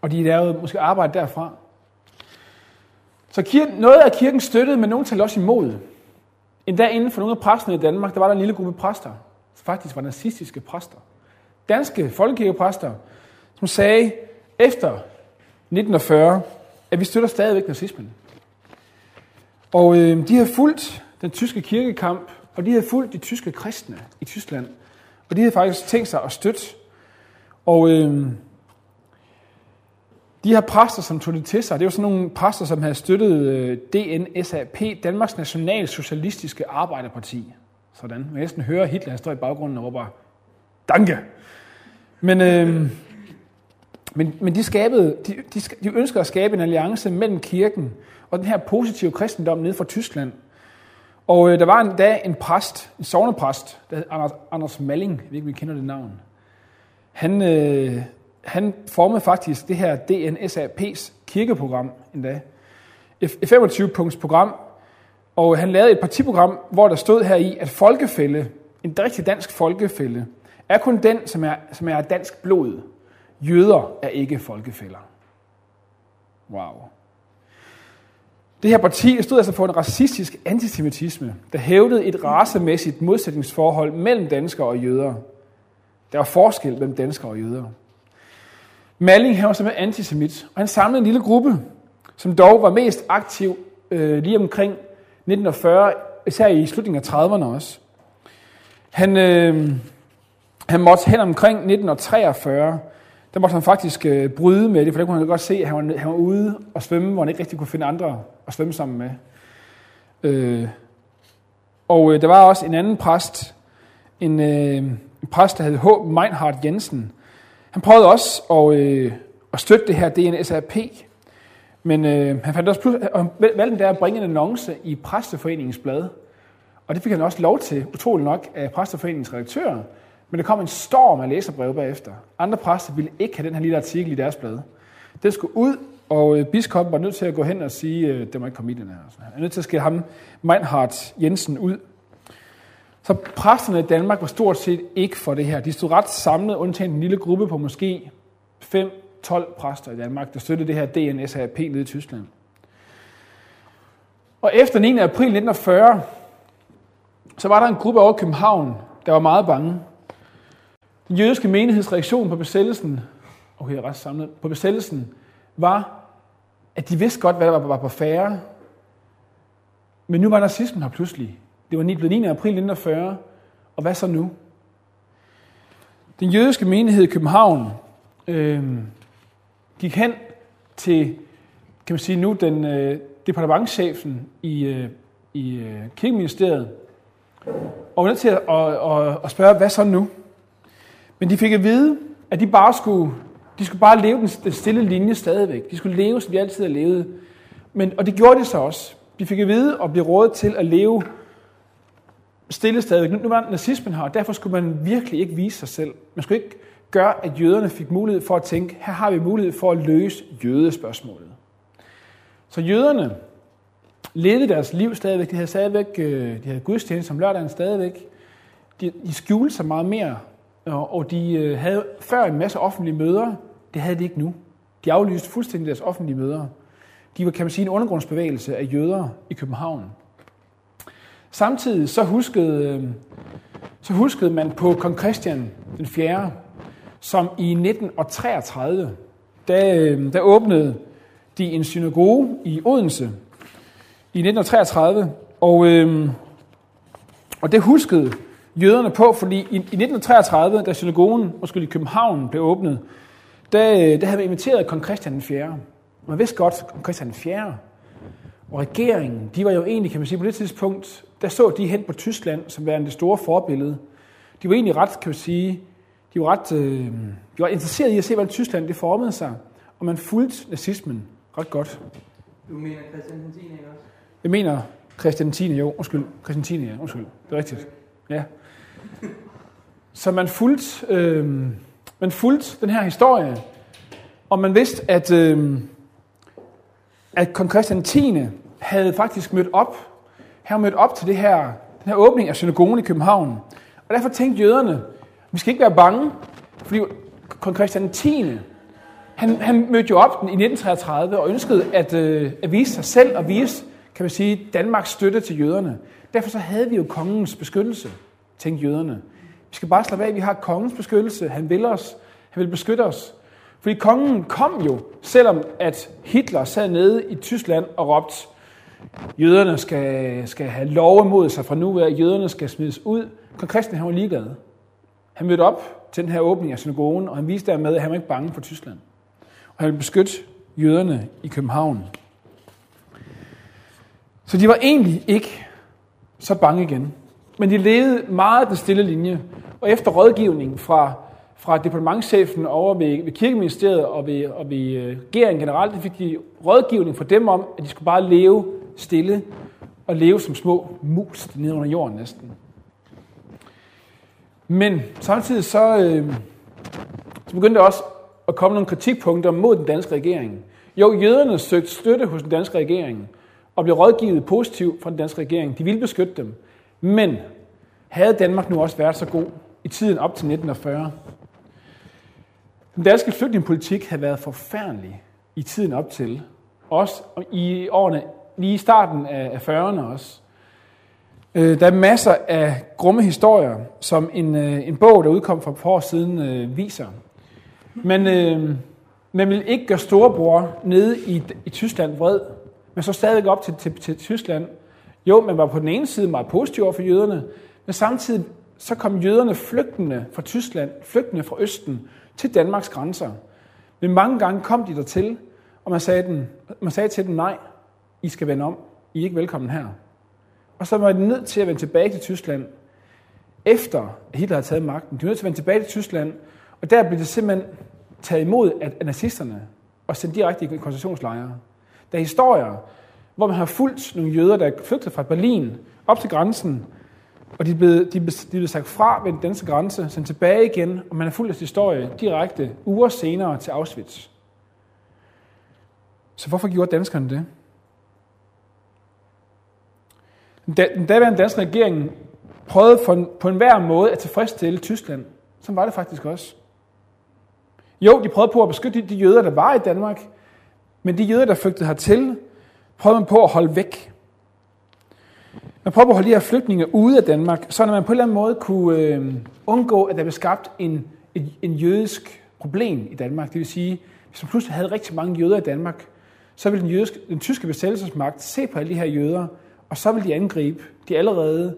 og de lavede måske arbejde derfra. Så kirken, noget af kirken støttede, men nogen talte også imod. Endda inden for nogle af præsterne i Danmark, der var der en lille gruppe præster, som faktisk var nazistiske præster. Danske folkekirkepræster, som sagde efter 1940, at vi støtter stadigvæk nazismen. Og øh, de havde fulgt den tyske kirkekamp, og de havde fulgt de tyske kristne i Tyskland. Og de havde faktisk tænkt sig at støtte. Og øh, de her præster, som tog det til sig, det var sådan nogle præster, som havde støttet øh, DNSAP, Danmarks Nationalsocialistiske Arbejderparti. Sådan. Man næsten høre Hitler, han står i baggrunden og råber, Danke! Men, øh, men, men de, skabede, de, de, de ønskede at skabe en alliance mellem kirken og den her positive kristendom nede fra Tyskland. Og øh, der var en dag en præst, en sovnepræst, der hed Anders, Anders Malling, jeg ved ikke, om I kender det navn. Han, øh, han formede faktisk det her DNSAP's kirkeprogram endda. Et 25-punkts program, og han lavede et partiprogram, hvor der stod her i, at folkefælde, en rigtig dansk folkefælde, er kun den, som er, som er dansk blod. Jøder er ikke folkefælder. Wow. Det her parti stod altså for en racistisk antisemitisme, der hævdede et racemæssigt modsætningsforhold mellem danskere og jøder. Der var forskel mellem danskere og jøder. Malling han var simpelthen antisemit, og han samlede en lille gruppe, som dog var mest aktiv øh, lige omkring 1940, især i slutningen af 30'erne også. Han, øh, han måtte hen omkring 1943, der måtte han faktisk øh, bryde med det, for der kunne han godt se, at han var, han var ude og svømme, hvor han ikke rigtig kunne finde andre at svømme sammen med. Øh, og øh, der var også en anden præst, en, øh, en præst, der hed H. Meinhard Jensen. Han prøvede også at, øh, at støtte det her DNSAP, men øh, han fandt også pludselig, og valgte der at bringe en annonce i Præsteforeningens blad. Og det fik han også lov til, utrolig nok, af Præsteforeningens redaktør. Men der kom en storm af læserbreve bagefter. Andre præster ville ikke have den her lille artikel i deres blad. Den skulle ud, og øh, biskoppen var nødt til at gå hen og sige, øh, det må ikke komme i den her. Altså, han er nødt til at skille ham, Meinhard Jensen, ud. Så præsterne i Danmark var stort set ikke for det her. De stod ret samlet, undtagen en lille gruppe på måske 5-12 præster i Danmark, der støttede det her DNSAP nede i Tyskland. Og efter 9. april 1940, så var der en gruppe over København, der var meget bange. Den jødiske menighedsreaktion på besættelsen, okay, jeg er ret samlet, på besættelsen, var, at de vidste godt, hvad der var på færre. Men nu var nazismen her pludselig. Det var blevet 9. april 1940, og hvad så nu? Den jødiske menighed i København øh, gik hen til, kan man sige nu, den øh, departementchefen i, øh, i øh, kirkeministeriet, og var nødt til at, og, og, og spørge, hvad så nu? Men de fik at vide, at de bare skulle, de skulle bare leve den, stille linje stadigvæk. De skulle leve, som de altid har levet. Men, og det gjorde de så også. De fik at vide og blev rådet til at leve stille stadigvæk. Nu, nu var nazismen her, og derfor skulle man virkelig ikke vise sig selv. Man skulle ikke gøre, at jøderne fik mulighed for at tænke, her har vi mulighed for at løse jødespørgsmålet. Så jøderne levede deres liv stadigvæk. De havde stadigvæk øh, de havde gudstjeneste om lørdagen stadigvæk. De, de skjulte sig meget mere og de øh, havde før en masse offentlige møder. Det havde de ikke nu. De aflyste fuldstændig deres offentlige møder. De var, kan man sige, en undergrundsbevægelse af jøder i København. Samtidig så huskede, øh, så huskede man på kong Christian den 4., som i 1933, der, der åbnede de en synagoge i Odense i 1933, og, øh, og det huskede jøderne på, fordi i, i 1933, da synagogen, måske i København, blev åbnet, der, der havde man inviteret kong Christian den 4. Man vidste godt, kong Christian den 4. Og regeringen, de var jo egentlig, kan man sige, på det tidspunkt, der så de hen på Tyskland som værende det store forbillede. De var egentlig ret, kan man sige, de var ret øh, de var interesserede i at se, hvordan Tyskland det formede sig. Og man fulgte nazismen ret godt. Du mener Christian den 10. ikke også? Jeg mener Christian den 10. jo, undskyld. Christian 10. ja, undskyld. Det er rigtigt. Ja. Så man fulgte, øh, man fulgte den her historie, og man vidste, at, øh, at kong Christian 10. havde faktisk mødt op. Han mødt op til det her, den her åbning af synagogen i København. Og derfor tænkte jøderne, vi skal ikke være bange, fordi kong Christian 10. Han, han mødte jo op i 1933 og ønskede at, øh, at vise sig selv og vise, kan man sige, Danmarks støtte til jøderne. Derfor så havde vi jo kongens beskyttelse, tænkte jøderne. Vi skal bare slappe af, vi har kongens beskyttelse. Han vil os. Han vil beskytte os. Fordi kongen kom jo, selvom at Hitler sad nede i Tyskland og råbte, jøderne skal, skal have lov imod sig fra nu af, jøderne skal smides ud. Kong Christian han var ligeglad. Han mødte op til den her åbning af synagogen, og han viste dermed, at han var ikke bange for Tyskland. Og han ville beskytte jøderne i København. Så de var egentlig ikke så bange igen. Men de levede meget den stille linje. Og efter rådgivning fra, fra departementchefen over ved, ved kirkeministeriet og ved, og ved øh, regeringen generelt, fik de rådgivning fra dem om, at de skulle bare leve stille og leve som små mus nede under jorden næsten. Men samtidig så, øh, så begyndte der også at komme nogle kritikpunkter mod den danske regering. Jo, jøderne søgte støtte hos den danske regering og blev rådgivet positivt fra den danske regering. De ville beskytte dem. Men havde Danmark nu også været så god i tiden op til 1940? Den danske flygtningepolitik havde været forfærdelig i tiden op til. Også i årene lige i starten af 40'erne også. Øh, der er masser af grumme historier, som en, øh, en bog, der udkom for et par år siden, øh, viser. Men man vil ikke gøre storebror nede i, i Tyskland vred, men så stadig op til, til, til Tyskland. Jo, man var på den ene side meget positiv over for jøderne, men samtidig så kom jøderne flygtende fra Tyskland, flygtende fra Østen, til Danmarks grænser. Men mange gange kom de dertil, og man sagde, den, man sagde til dem, nej, I skal vende om. I er ikke velkommen her. Og så var de nødt til at vende tilbage til Tyskland, efter Hitler havde taget magten. De var nødt til at vende tilbage til Tyskland, og der blev det simpelthen taget imod af nazisterne og sendt direkte i koncentrationslejre. Der er historier, hvor man har fulgt nogle jøder, der er flygtet fra Berlin op til grænsen, og de blev, de, blev, de sagt fra ved den danske grænse, sendt tilbage igen, og man har fulgt deres historie direkte uger senere til Auschwitz. Så hvorfor gjorde danskerne det? Den daværende danske regering prøvede for, på enhver måde at tilfredsstille Tyskland. Som var det faktisk også. Jo, de prøvede på at beskytte de jøder, der var i Danmark, men de jøder, der flygtede hertil, prøvede man på at holde væk. Man prøvede på at holde de her flygtninge ude af Danmark, så man på en eller anden måde kunne øh, undgå, at der blev skabt en, en, en jødisk problem i Danmark. Det vil sige, hvis man pludselig havde rigtig mange jøder i Danmark, så ville den, jødiske, den tyske besættelsesmagt se på alle de her jøder, og så ville de angribe de allerede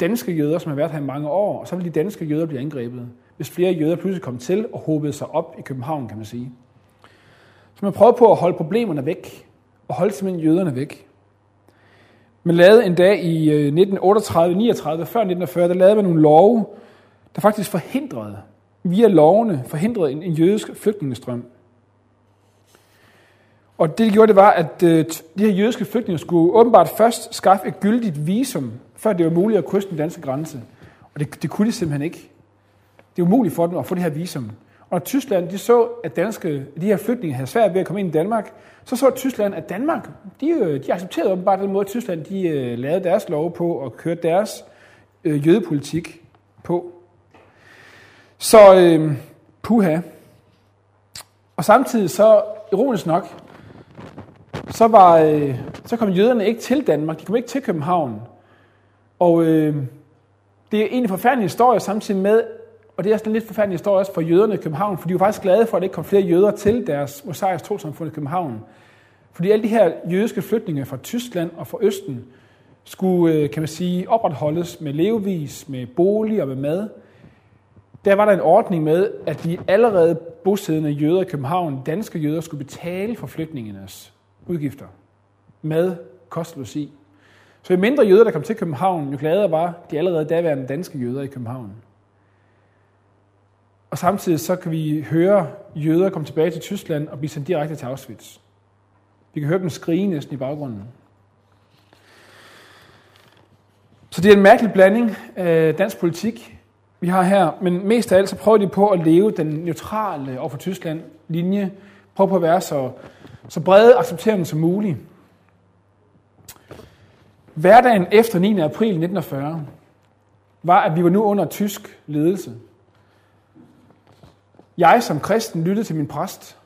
danske jøder, som har været her i mange år, og så ville de danske jøder blive angrebet, hvis flere jøder pludselig kom til og håbede sig op i København, kan man sige. Så man prøvede på at holde problemerne væk, og holdt simpelthen jøderne væk. Man lavede en dag i øh, 1938-39, før 1940, der lavede man nogle love, der faktisk forhindrede, via lovene, forhindrede en, en jødisk flygtningestrøm. Og det, de gjorde, det var, at øh, de her jødiske flygtninge skulle åbenbart først skaffe et gyldigt visum, før det var muligt at krydse den danske grænse. Og det, det kunne de simpelthen ikke. Det er umuligt for dem at få det her visum. Og Tyskland de så, at danske, de her flygtninge havde svært ved at komme ind i Danmark, så så Tyskland, at Danmark, de, øh, de accepterede åbenbart den måde, at Tyskland de, uh, lavede deres lov på og kørte deres uh, jødepolitik på. Så uh, puha. Og samtidig så, ironisk nok, så, var, uh, så kom jøderne ikke til Danmark, de kom ikke til København. Og uh, det er en forfærdelig historie samtidig med, og det er sådan en lidt forfærdelig historie også for jøderne i København, for de var faktisk glade for, at der ikke kom flere jøder til deres mosaisk trosamfund i København. Fordi alle de her jødiske flytninger fra Tyskland og fra Østen skulle, øh, kan man sige, opretholdes med levevis, med bolig og med mad. Der var der en ordning med, at de allerede bosiddende jøder i København, danske jøder, skulle betale for flygtningenes udgifter. Mad, kost og logi. Så jo mindre jøder, der kom til København, jo gladere var de allerede daværende danske jøder i København. Og samtidig så kan vi høre jøder komme tilbage til Tyskland og blive sendt direkte til Auschwitz. Vi kan høre dem skrige næsten i baggrunden. Så det er en mærkelig blanding af dansk politik, vi har her. Men mest af alt så prøver de på at leve den neutrale over for Tyskland linje. Prøver på at være så, så brede accepterende som muligt. Hverdagen efter 9. april 1940 var, at vi var nu under tysk ledelse. Jeg som kristen lyttede til min præst.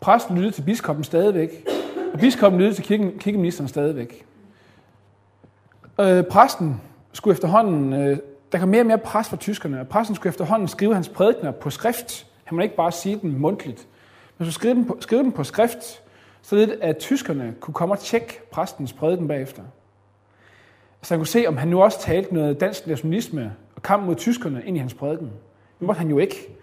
Præsten lyttede til biskoppen stadigvæk. Og biskoppen lyttede til kirken, kirkeministeren stadigvæk. Øh, præsten skulle efterhånden, øh, der kom mere og mere pres fra tyskerne, og præsten skulle efterhånden skrive hans prædikner på skrift. Han må ikke bare sige dem mundtligt. Men skulle skrive dem på, skrive dem på skrift, så at tyskerne kunne komme og tjekke præstens prædiken bagefter. Så han kunne se, om han nu også talte noget dansk nationalisme og kamp mod tyskerne ind i hans prædiken. Det måtte han jo ikke.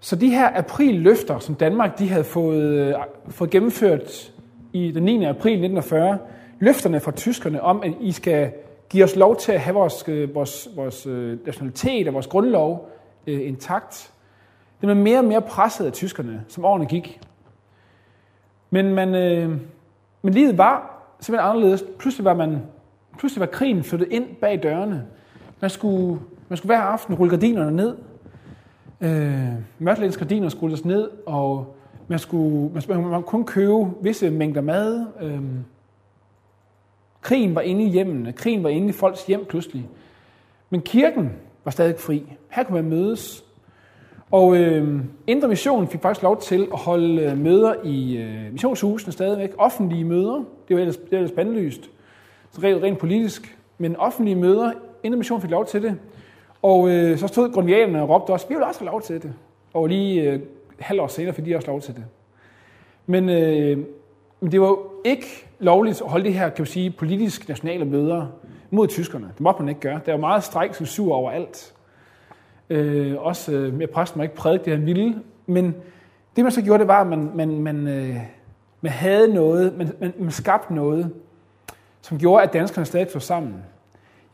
Så de her aprilløfter, som Danmark de havde fået, øh, fået gennemført i den 9. april 1940, løfterne fra tyskerne om, at I skal give os lov til at have vores, øh, vores, vores øh, nationalitet og vores grundlov øh, intakt. det blev mere og mere presset af tyskerne, som årene gik. Men, man, øh, men livet var simpelthen anderledes. Pludselig var, man, pludselig var krigen flyttet ind bag dørene. Man skulle, man skulle hver aften rulle gardinerne ned. Øh, Mørtlæns gardiner skulle altså ned, og man, skulle, man, man, man kun købe visse mængder mad. Øh, krigen var inde i hjemmene. Krigen var inde i folks hjem pludselig. Men kirken var stadig fri. Her kunne man mødes. Og øh, Indre Mission fik faktisk lov til at holde øh, møder i øh, missionshusene stadigvæk. Offentlige møder. Det var ellers, det var ellers bandlyst. Så rent, rent politisk. Men offentlige møder. Indre Mission fik lov til det. Og øh, så stod grundianerne og råbte også, vi vil også have lov til det. Og lige øh, halv år senere fik de også lov til det. Men, øh, men det var ikke lovligt at holde det her, kan man sige, politisk nationale møder mod tyskerne. Det måtte man ikke gøre. Der var meget stræk sur over alt. Øh, også øh, med præsten må ikke prædike det, han ville. Men det, man så gjorde, det var, at man, man, man, øh, man havde noget, man, man, man skabte noget, som gjorde, at danskerne stadig stod sammen.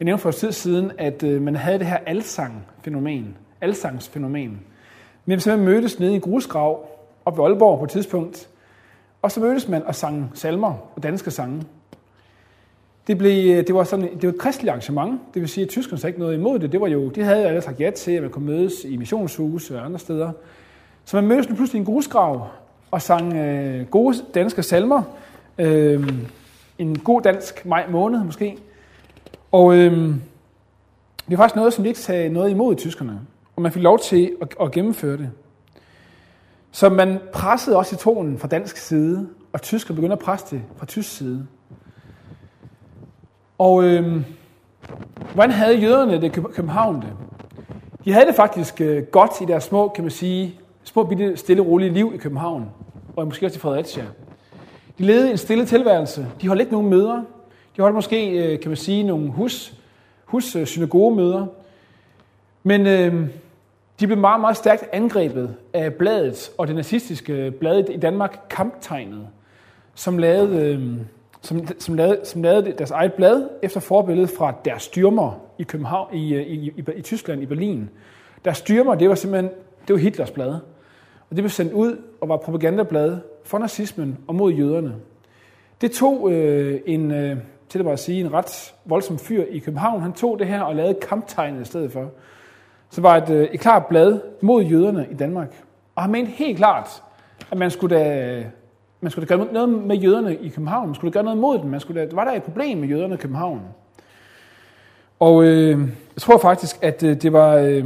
Jeg nævnte for et tid siden, at øh, man havde det her alsang-fænomen. Alsangsfænomen. Men man mødtes nede i grusgrav op ved Aalborg på et tidspunkt. Og så mødtes man og sang salmer og danske sange. Det, blev, øh, det var sådan, det var et kristeligt arrangement, det vil sige, at tyskerne sagde ikke noget imod det. det var jo, de havde jo alle sagt ja til, at man kunne mødes i missionshus og andre steder. Så man mødtes nu pludselig i en grusgrav og sang øh, gode danske salmer. Øh, en god dansk maj måned måske. Og øh, det var faktisk noget, som de ikke sagde noget imod i tyskerne. Og man fik lov til at, at gennemføre det. Så man pressede også i tonen fra dansk side, og tyskerne begyndte at presse det fra tysk side. Og øh, hvordan havde jøderne det i København det? De havde det faktisk øh, godt i deres små, kan man sige, små bitte stille rolige liv i København, og måske også i Fredericia. De levede en stille tilværelse. De holdt ikke nogen møder. De holdt måske, øh, kan man sige, nogle hus, hus øh, synagogemøder. Men øh, de blev meget, meget stærkt angrebet af bladet og det nazistiske blad i Danmark, Kamptegnet, som lavede, øh, som, som, lavede, som lavede deres eget blad efter forbillede fra deres styrmer i, København, øh, i, i, i, i Tyskland, i Berlin. Deres styrmer, det var simpelthen det var Hitlers blad. Og det blev sendt ud og var propagandablad for nazismen og mod jøderne. Det tog øh, en, øh, til at sige, en ret voldsom fyr i København. Han tog det her og lavede kamptegnet i stedet for. Så var et, øh, et klart blad mod jøderne i Danmark. Og han mente helt klart, at man skulle da, man skulle da gøre noget med jøderne i København. Man skulle da gøre noget mod dem. Man skulle da, var der et problem med jøderne i København. Og øh, jeg tror faktisk, at øh, det var, øh,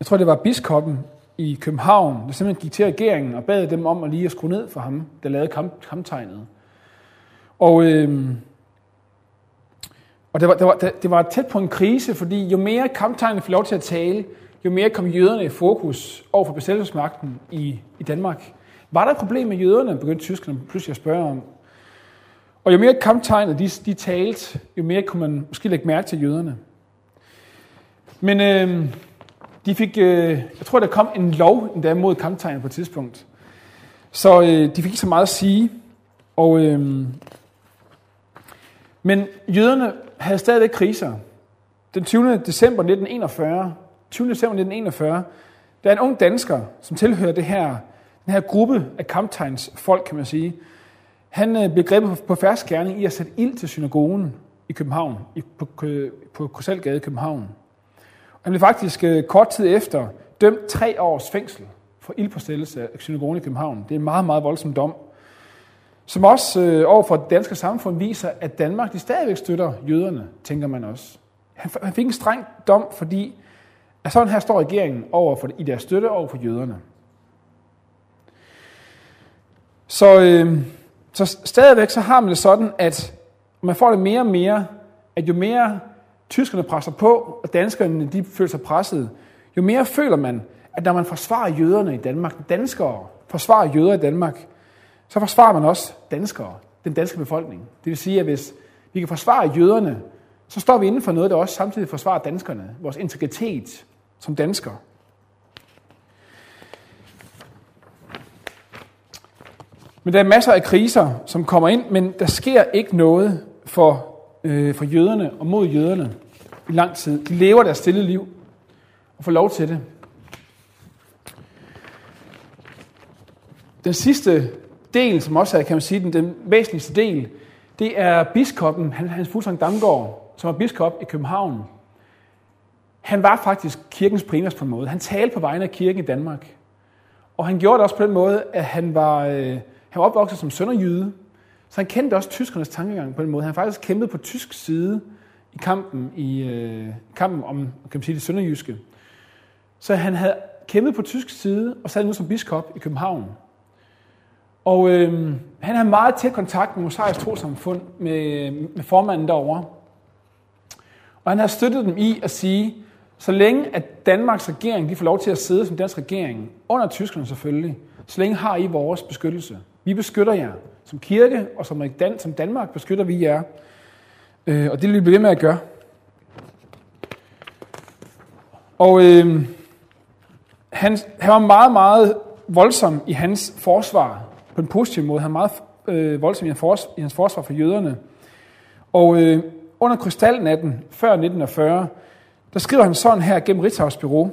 jeg tror, det var biskoppen i København, der simpelthen gik til regeringen og bad dem om at lige at skrue ned for ham, der lavede kamp, kamptegnet. Og, øh, og det, var, det, var, det var tæt på en krise, fordi jo mere kamptegnene fik lov til at tale, jo mere kom jøderne i fokus over for besættelsesmagten i, i Danmark. Var der et problem med jøderne, begyndte tyskerne pludselig at spørge om. Og jo mere kamptegnet de, de talte, jo mere kunne man måske lægge mærke til jøderne. Men øh, de fik, øh, jeg tror, der kom en lov endda mod kamptegnet på et tidspunkt. Så øh, de fik ikke så meget at sige. Og, øh, men jøderne havde stadigvæk kriser. Den 20. december 1941, 20. december 1941, der er en ung dansker, som tilhører det her, den her gruppe af kamptegns folk, kan man sige. Han øh, blev grebet på færdskærning i at sætte ild til synagogen i København, på, øh, på Korselgade i København. Han blev faktisk øh, kort tid efter dømt tre års fængsel for ildpåstillelse af synagogen i København. Det er en meget, meget voldsom dom som også øh, over for det danske samfund viser, at Danmark de stadigvæk støtter jøderne, tænker man også. Han, han fik en streng dom, fordi at sådan her står regeringen over for, i deres støtte over for jøderne. Så, øh, så stadigvæk så har man det sådan, at man får det mere og mere, at jo mere tyskerne presser på, og danskerne de føler sig presset, jo mere føler man, at når man forsvarer jøderne i Danmark, danskere forsvarer jøder i Danmark, så forsvarer man også danskere, den danske befolkning. Det vil sige, at hvis vi kan forsvare jøderne, så står vi inden for noget, der også samtidig forsvarer danskerne, vores integritet som danskere. Men der er masser af kriser, som kommer ind, men der sker ikke noget for, øh, for jøderne og mod jøderne i lang tid. De lever deres stille liv. og få lov til det. Den sidste delen, som også er, kan man sige, den, den væsentligste del, det er biskoppen, Hans Fuglsang Damgaard, som er biskop i København. Han var faktisk kirkens primærs på en måde. Han talte på vegne af kirken i Danmark. Og han gjorde det også på den måde, at han var, øh, han var opvokset som sønderjyde. Så han kendte også tyskernes tankegang på den måde. Han faktisk kæmpet på tysk side i kampen, i øh, kampen om kan man sige, det sønderjyske. Så han havde kæmpet på tysk side, og sad nu som biskop i København. Og øh, han har meget tæt kontakt med Mosaisk Trosamfund, med, med formanden derovre. Og han har støttet dem i at sige, så længe at Danmarks regering de får lov til at sidde som dansk regering, under tyskerne selvfølgelig, så længe har I vores beskyttelse. Vi beskytter jer som kirke, og som, Dan, som Danmark beskytter vi jer. Øh, og det vil vi blive ved med at gøre. Og øh, han, han var meget, meget voldsom i hans forsvar på en positiv måde. Han er meget øh, voldsom i hans, fors, i hans forsvar for jøderne. Og øh, under krystalnatten, før 1940, der skriver han sådan her gennem Ritzaus bureau.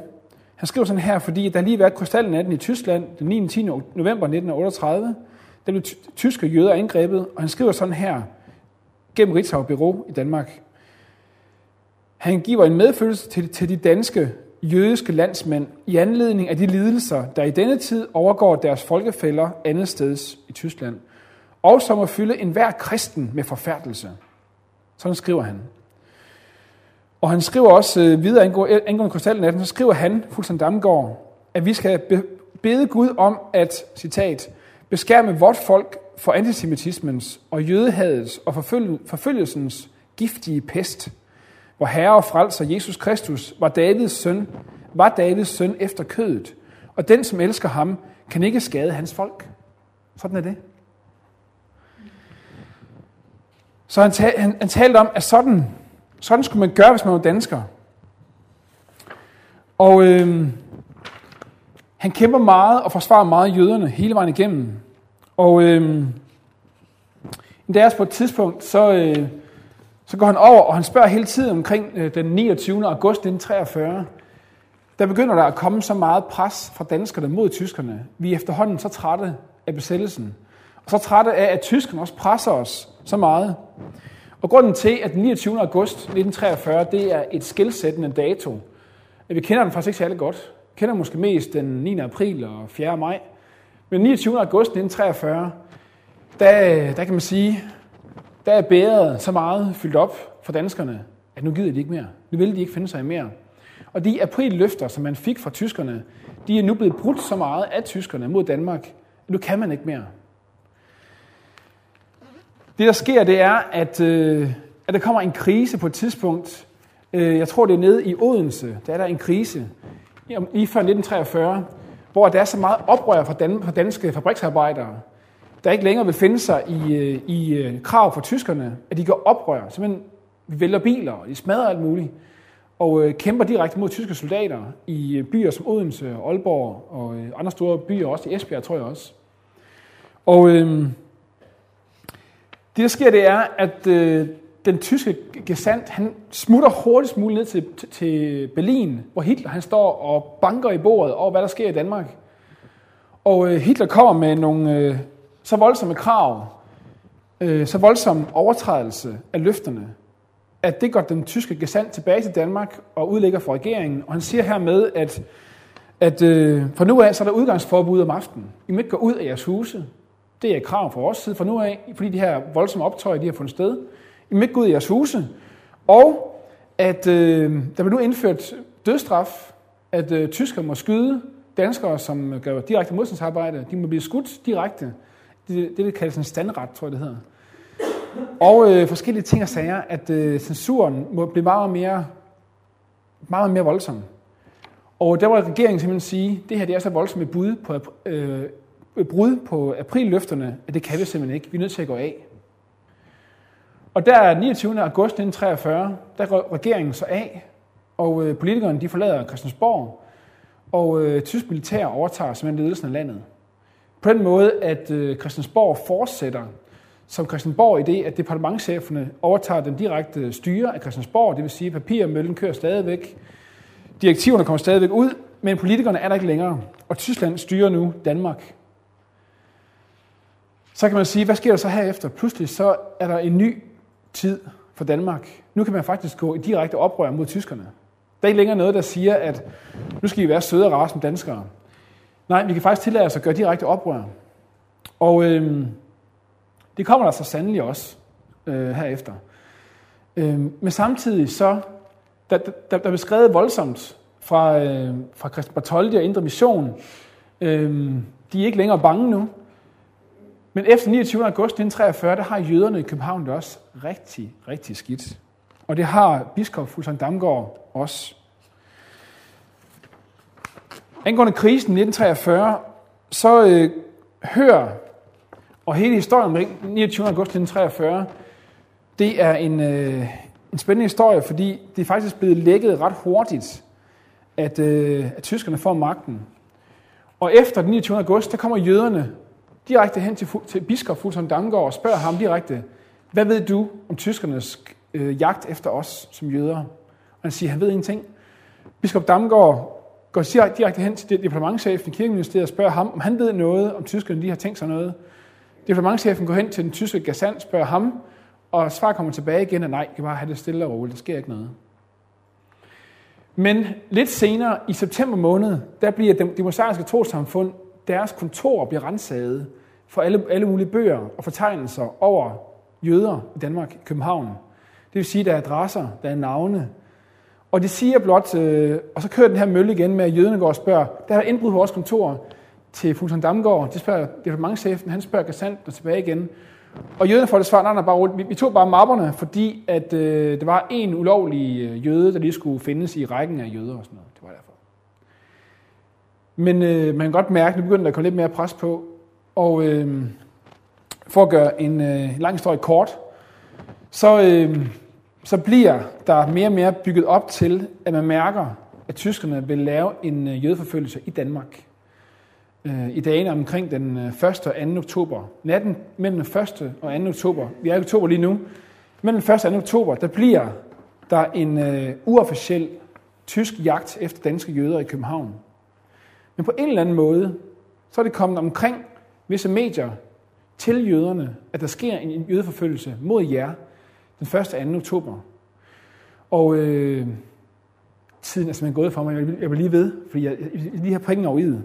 Han skriver sådan her, fordi der lige været krystalnatten i Tyskland den 9. 10. november 1938. Der blev tyske jøder angrebet, og han skriver sådan her gennem Ritzau bureau i Danmark. Han giver en medfølelse til, til de danske jødiske landsmænd i anledning af de lidelser, der i denne tid overgår deres folkefælder andet steds i Tyskland, og som må fylde enhver kristen med forfærdelse. Sådan skriver han. Og han skriver også øh, videre angående krystalnatten, så skriver han, Fuldstændig Damgaard, at vi skal bede Gud om at, citat, beskærme vort folk for antisemitismens og jødehadets og forfølgelsens giftige pest, hvor Herre og frelser Jesus Kristus var Davids søn, var Davids søn efter kødet, og den, som elsker ham, kan ikke skade hans folk. Sådan er det. Så han, tal, han, han talte om, at sådan, sådan skulle man gøre, hvis man var dansker. Og øh, han kæmper meget og forsvarer meget jøderne hele vejen igennem. Og øh, deres på et tidspunkt, så, øh, så går han over, og han spørger hele tiden omkring øh, den 29. august 1943. Der begynder der at komme så meget pres fra danskerne mod tyskerne. Vi er efterhånden så trætte af besættelsen. Og så trætte af, at tyskerne også presser os så meget. Og grunden til, at den 29. august 1943, det er et skilsættende dato. Vi kender den faktisk ikke særlig godt. Vi kender måske mest den 9. april og 4. maj. Men 29. august 1943, der, øh, der kan man sige, der er bæret så meget fyldt op for danskerne, at nu gider de ikke mere. Nu vil de ikke finde sig i mere. Og de aprilløfter, som man fik fra tyskerne, de er nu blevet brudt så meget af tyskerne mod Danmark, at nu kan man ikke mere. Det, der sker, det er, at, øh, at der kommer en krise på et tidspunkt. Øh, jeg tror, det er nede i Odense. Der er der en krise lige før 1943, hvor der er så meget oprør fra, dan, fra danske fabriksarbejdere, der ikke længere vil finde sig i, øh, i øh, krav fra tyskerne, at de går oprør. Simpelthen vælger biler, og de smadrer alt muligt, og øh, kæmper direkte mod tyske soldater i øh, byer som Odense, Aalborg og øh, andre store byer, også i Esbjerg, tror jeg også. Og øh, det, der sker, det er, at øh, den tyske gesandt, han smutter hurtigst muligt ned til, til Berlin, hvor Hitler han står og banker i bordet over, hvad der sker i Danmark. Og øh, Hitler kommer med nogle øh, så voldsomme krav, øh, så voldsom overtrædelse af løfterne, at det går den tyske gesandt tilbage til Danmark og udlægger for regeringen. Og han siger hermed, at, at øh, for nu af, så er der udgangsforbud om aftenen. I må ikke gå ud af jeres huse. Det er et krav fra vores side fra nu af, fordi de her voldsomme optøjer, de har fundet sted. I må ikke gå ud af jeres huse. Og at øh, der bliver nu indført dødstraf, at øh, tyskere må skyde danskere, som øh, gør direkte modstandsarbejde. De må blive skudt direkte. Det, det vil kaldes en standret, tror jeg det hedder. Og øh, forskellige ting og sager, at øh, censuren må blive meget mere, meget mere voldsom. Og der var regeringen simpelthen sige, det her det er så voldsomt et bud på, øh, øh, brud på aprilløfterne, at det kan vi simpelthen ikke. Vi er nødt til at gå af. Og der 29. august 1943, der går regeringen så af, og øh, politikerne de forlader Christiansborg, og øh, tysk militær overtager simpelthen ledelsen af landet. På den måde, at øh, Christiansborg fortsætter som Christiansborg i det, at departementcheferne overtager den direkte styre af Christiansborg, det vil sige, at papirmøllen kører stadigvæk. Direktiverne kommer stadigvæk ud, men politikerne er der ikke længere. Og Tyskland styrer nu Danmark. Så kan man sige, hvad sker der så herefter? Pludselig så er der en ny tid for Danmark. Nu kan man faktisk gå i direkte oprør mod tyskerne. Der er ikke længere noget, der siger, at nu skal I være søde og rare som danskere. Nej, vi kan faktisk tillade os at gøre direkte oprør. Og øh, det kommer der så sandelig også øh, herefter. Øh, men samtidig så, der, der, der blev skrevet voldsomt fra, øh, fra Christian Bartoldi og Indre Mission. Øh, de er ikke længere bange nu. Men efter 29. august 1943, der har jøderne i København det også rigtig, rigtig skidt. Og det har biskop Fuglsang Damgaard også. Angående krisen 1943, så øh, hører, og hele historien omkring 29. august 1943, det er en, øh, en spændende historie, fordi det er faktisk blevet lækket ret hurtigt, at, øh, at tyskerne får magten. Og efter den 29. august, der kommer jøderne direkte hen til, til biskop Fulton Damgaard og spørger ham direkte, hvad ved du om tyskernes øh, jagt efter os som jøder? Og han siger, han ved ingenting. Biskop Damgaard går direkte hen til departementchefen i kirkeministeriet og spørger ham, om han ved noget, om tyskerne lige har tænkt sig noget. Departementchefen går hen til den tyske gassant, spørger ham, og svar kommer tilbage igen, at nej, kan bare have det stille og roligt, der sker ikke noget. Men lidt senere, i september måned, der bliver det mosaiske trosamfund, deres kontor bliver rensaget for alle, alle mulige bøger og fortegnelser over jøder i Danmark, i København. Det vil sige, at der er adresser, der er navne. Og det siger blot, øh, og så kører den her mølle igen med, at jøderne går og spørger, der er indbrud på vores kontor til Fulton Damgaard. Det spørger departementchefen, han spørger Gassant og tilbage igen. Og jøderne får det svar, nej, nej, bare vi, vi tog bare mapperne, fordi at, øh, det var en ulovlig øh, jøde, der lige skulle findes i rækken af jøder og sådan noget. Det var derfor. Men øh, man kan godt mærke, at nu begynder der at komme lidt mere pres på. Og øh, for at gøre en øh, lang historie kort, så, øh, så bliver der mere og mere bygget op til, at man mærker, at tyskerne vil lave en øh, jødeforfølgelse i Danmark. Øh, I dagene omkring den øh, 1. Og 2. oktober. Natten mellem den 1. og 2. oktober. Vi er i oktober lige nu. Mellem den 1. og 2. oktober, der bliver der en uh, uofficiel tysk jagt efter danske jøder i København. Men på en eller anden måde, så er det kommet omkring visse medier til jøderne, at der sker en jødeforfølgelse mod jer den 1. og 2. oktober. Og øh, tiden er simpelthen gået for mig. Jeg jeg vil lige ved, fordi jeg, jeg lige har prikken over i det.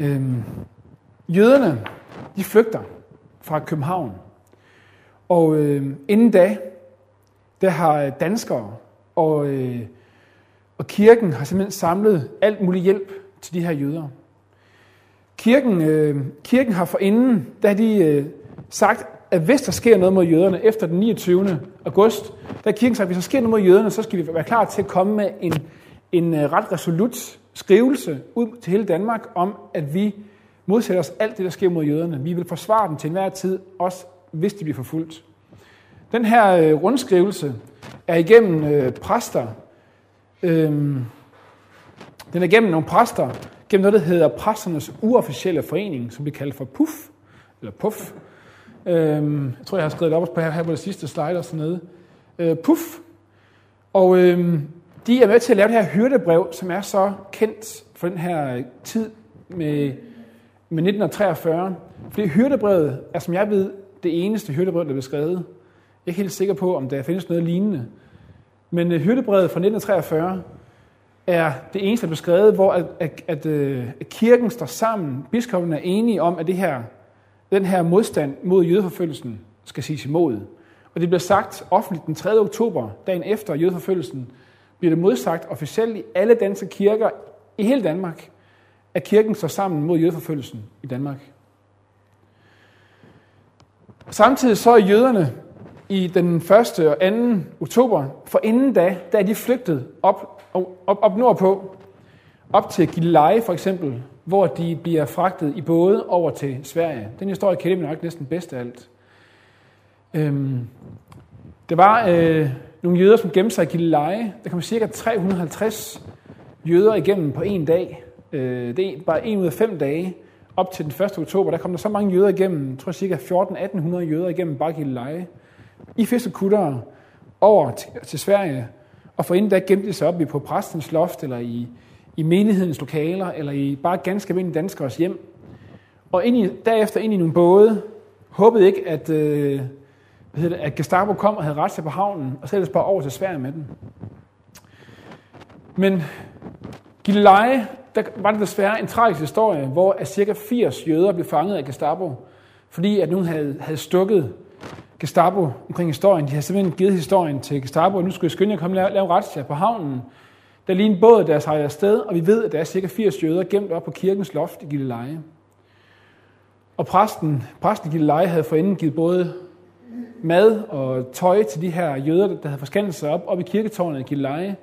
Øh, jøderne, de flygter fra København. Og øh, inden da, der har danskere og, øh, og kirken har simpelthen samlet alt mulig hjælp til de her jøder. Kirken, øh, kirken har forinden, der har de øh, sagt, at hvis der sker noget mod jøderne efter den 29. august, der kirken sagt, at hvis der sker noget mod jøderne, så skal vi være klar til at komme med en, en øh, ret resolut skrivelse ud til hele Danmark om, at vi modsætter os alt det, der sker mod jøderne. Vi vil forsvare dem til enhver tid, også hvis de bliver forfulgt. Den her øh, rundskrivelse er igennem øh, præster. Øh, den er igennem nogle præster, gennem noget, der hedder Præsternes Uofficielle Forening, som bliver kaldt for PUF, eller PUF. Øhm, jeg tror, jeg har skrevet det op på her, her på det sidste slide og sådan noget. Øh, puff. Og øhm, de er med til at lave det her hyrdebrev, som er så kendt for den her tid med, med 1943. Fordi hyrdebrevet er, som jeg ved, det eneste hyrdebrev, der er skrevet. Jeg er ikke helt sikker på, om der findes noget lignende. Men uh, hyrdebrevet fra 1943 er det eneste, der er skrevet, hvor at, at, at, øh, at kirken står sammen. Biskoppen er enige om, at det her, den her modstand mod jødeforfølgelsen skal siges imod. Og det bliver sagt offentligt den 3. oktober, dagen efter jødeforfølgelsen, bliver det modsagt officielt i alle danske kirker i hele Danmark, at kirken står sammen mod jødeforfølgelsen i Danmark. Samtidig så er jøderne i den 1. og 2. oktober, for inden da, der er de flygtet op, op, op nordpå, op til Gilleleje for eksempel, hvor de bliver fragtet i både over til Sverige. Den historie kender vi nok næsten bedst af alt. Øhm, det var øh, nogle jøder, som gemte sig i Gilleleje. Der kom cirka 350 jøder igennem på en dag. Øh, det er bare en ud af fem dage. Op til den 1. oktober, der kom der så mange jøder igennem, jeg tror cirka 14-1800 jøder igennem bare Gilleleje. I fiskekuttere over til, til Sverige. Og for inden da gemte de sig op i på præstens loft, eller i, i menighedens lokaler, eller i bare ganske almindelige danskers hjem. Og ind i, derefter ind i nogle både, håbede ikke, at, øh, hvad hedder det, at Gestapo kom og havde ret sig på havnen, og så ellers bare over til Sverige med den. Men Gilleleje, der var det desværre en tragisk historie, hvor at cirka 80 jøder blev fanget af Gestapo, fordi at nogen havde, havde stukket Gestapo omkring historien. De havde simpelthen givet historien til Gestapo, og nu skulle jeg skynde jer at komme og lave, lave retssag på havnen. Der lige en båd, der sejler afsted, og vi ved, at der er cirka 80 jøder gemt op på kirkens loft i Gilleleje. Og præsten, præsten i Gilleleje havde forinden givet både mad og tøj til de her jøder, der havde forskandet sig op, op i kirketårnet i Gilleleje.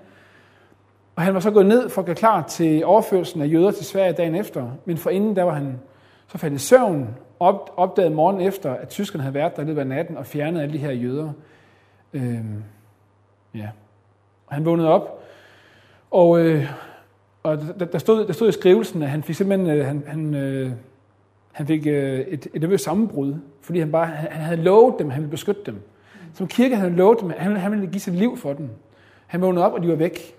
Og han var så gået ned for at gøre klar til overførelsen af jøder til Sverige dagen efter. Men forinden, der var han så faldet i søvn, op, opdagede morgen efter, at tyskerne havde været der i løbet af natten og fjernet alle de her jøder. Øhm, ja. Og han vågnede op, og, øh, og der, der, stod, der stod i skrivelsen, at han fik simpelthen øh, han, han, øh, han fik øh, et, et nervøst sammenbrud, fordi han bare han, han havde lovet dem, at han ville beskytte dem. Som kirke havde han lovet dem, at han, han ville give sit liv for dem. Han vågnede op, og de var væk.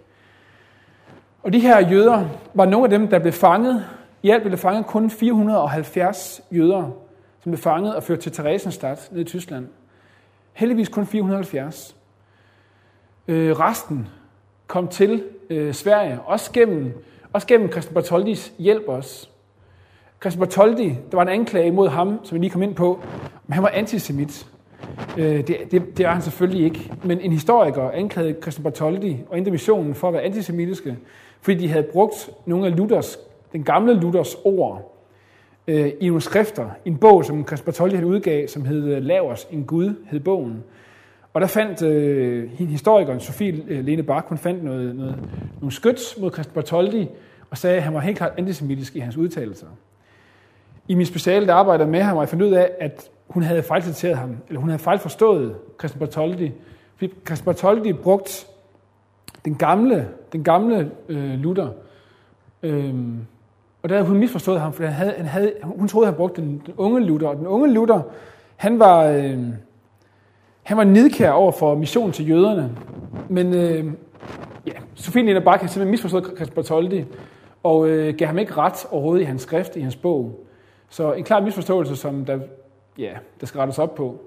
Og de her jøder var nogle af dem, der blev fanget. I alt blev der fanget kun 470 jøder, som blev fanget og ført til Theresienstadt ned i Tyskland. Heldigvis kun 470. Øh, resten kom til øh, Sverige, også gennem, også gennem Christian Bartoldis hjælp os. Christian Bartoldi, der var en anklage imod ham, som vi lige kom ind på, men han var antisemit. Øh, det, det, det var han selvfølgelig ikke. Men en historiker anklagede Christian Bartoldi og Indre Missionen for at være antisemitiske, fordi de havde brugt nogle af Luthers, den gamle Luthers ord øh, i nogle skrifter, i en bog, som Christian Bartoldi havde udgav, som hed øh, Lavers, en Gud, hed bogen. Og der fandt øh, historikeren Sofie øh, Lene Bak, hun fandt noget, noget, nogle skyts mod Christian Bartoldi, og sagde, at han var helt klart antisemitisk i hans udtalelser. I min speciale, der arbejdede med ham, og jeg fandt ud af, at hun havde fejlciteret ham, eller hun havde fejlforstået Christian Bartoldi. Fordi Christian Bartoldi brugt den gamle, den gamle øh, Luther. Øhm, og der havde hun misforstået ham, for han havde, han havde, hun troede, han brugte den, den unge Luther. Og den unge Luther, han var, øh, han var nidkær over for missionen til jøderne. Men øh, ja, Sofie Lina Bak havde simpelthen misforstået Christian Bartoldi, og øh, gav ham ikke ret overhovedet i hans skrift, i hans bog. Så en klar misforståelse, som der, ja, der skal rettes op på.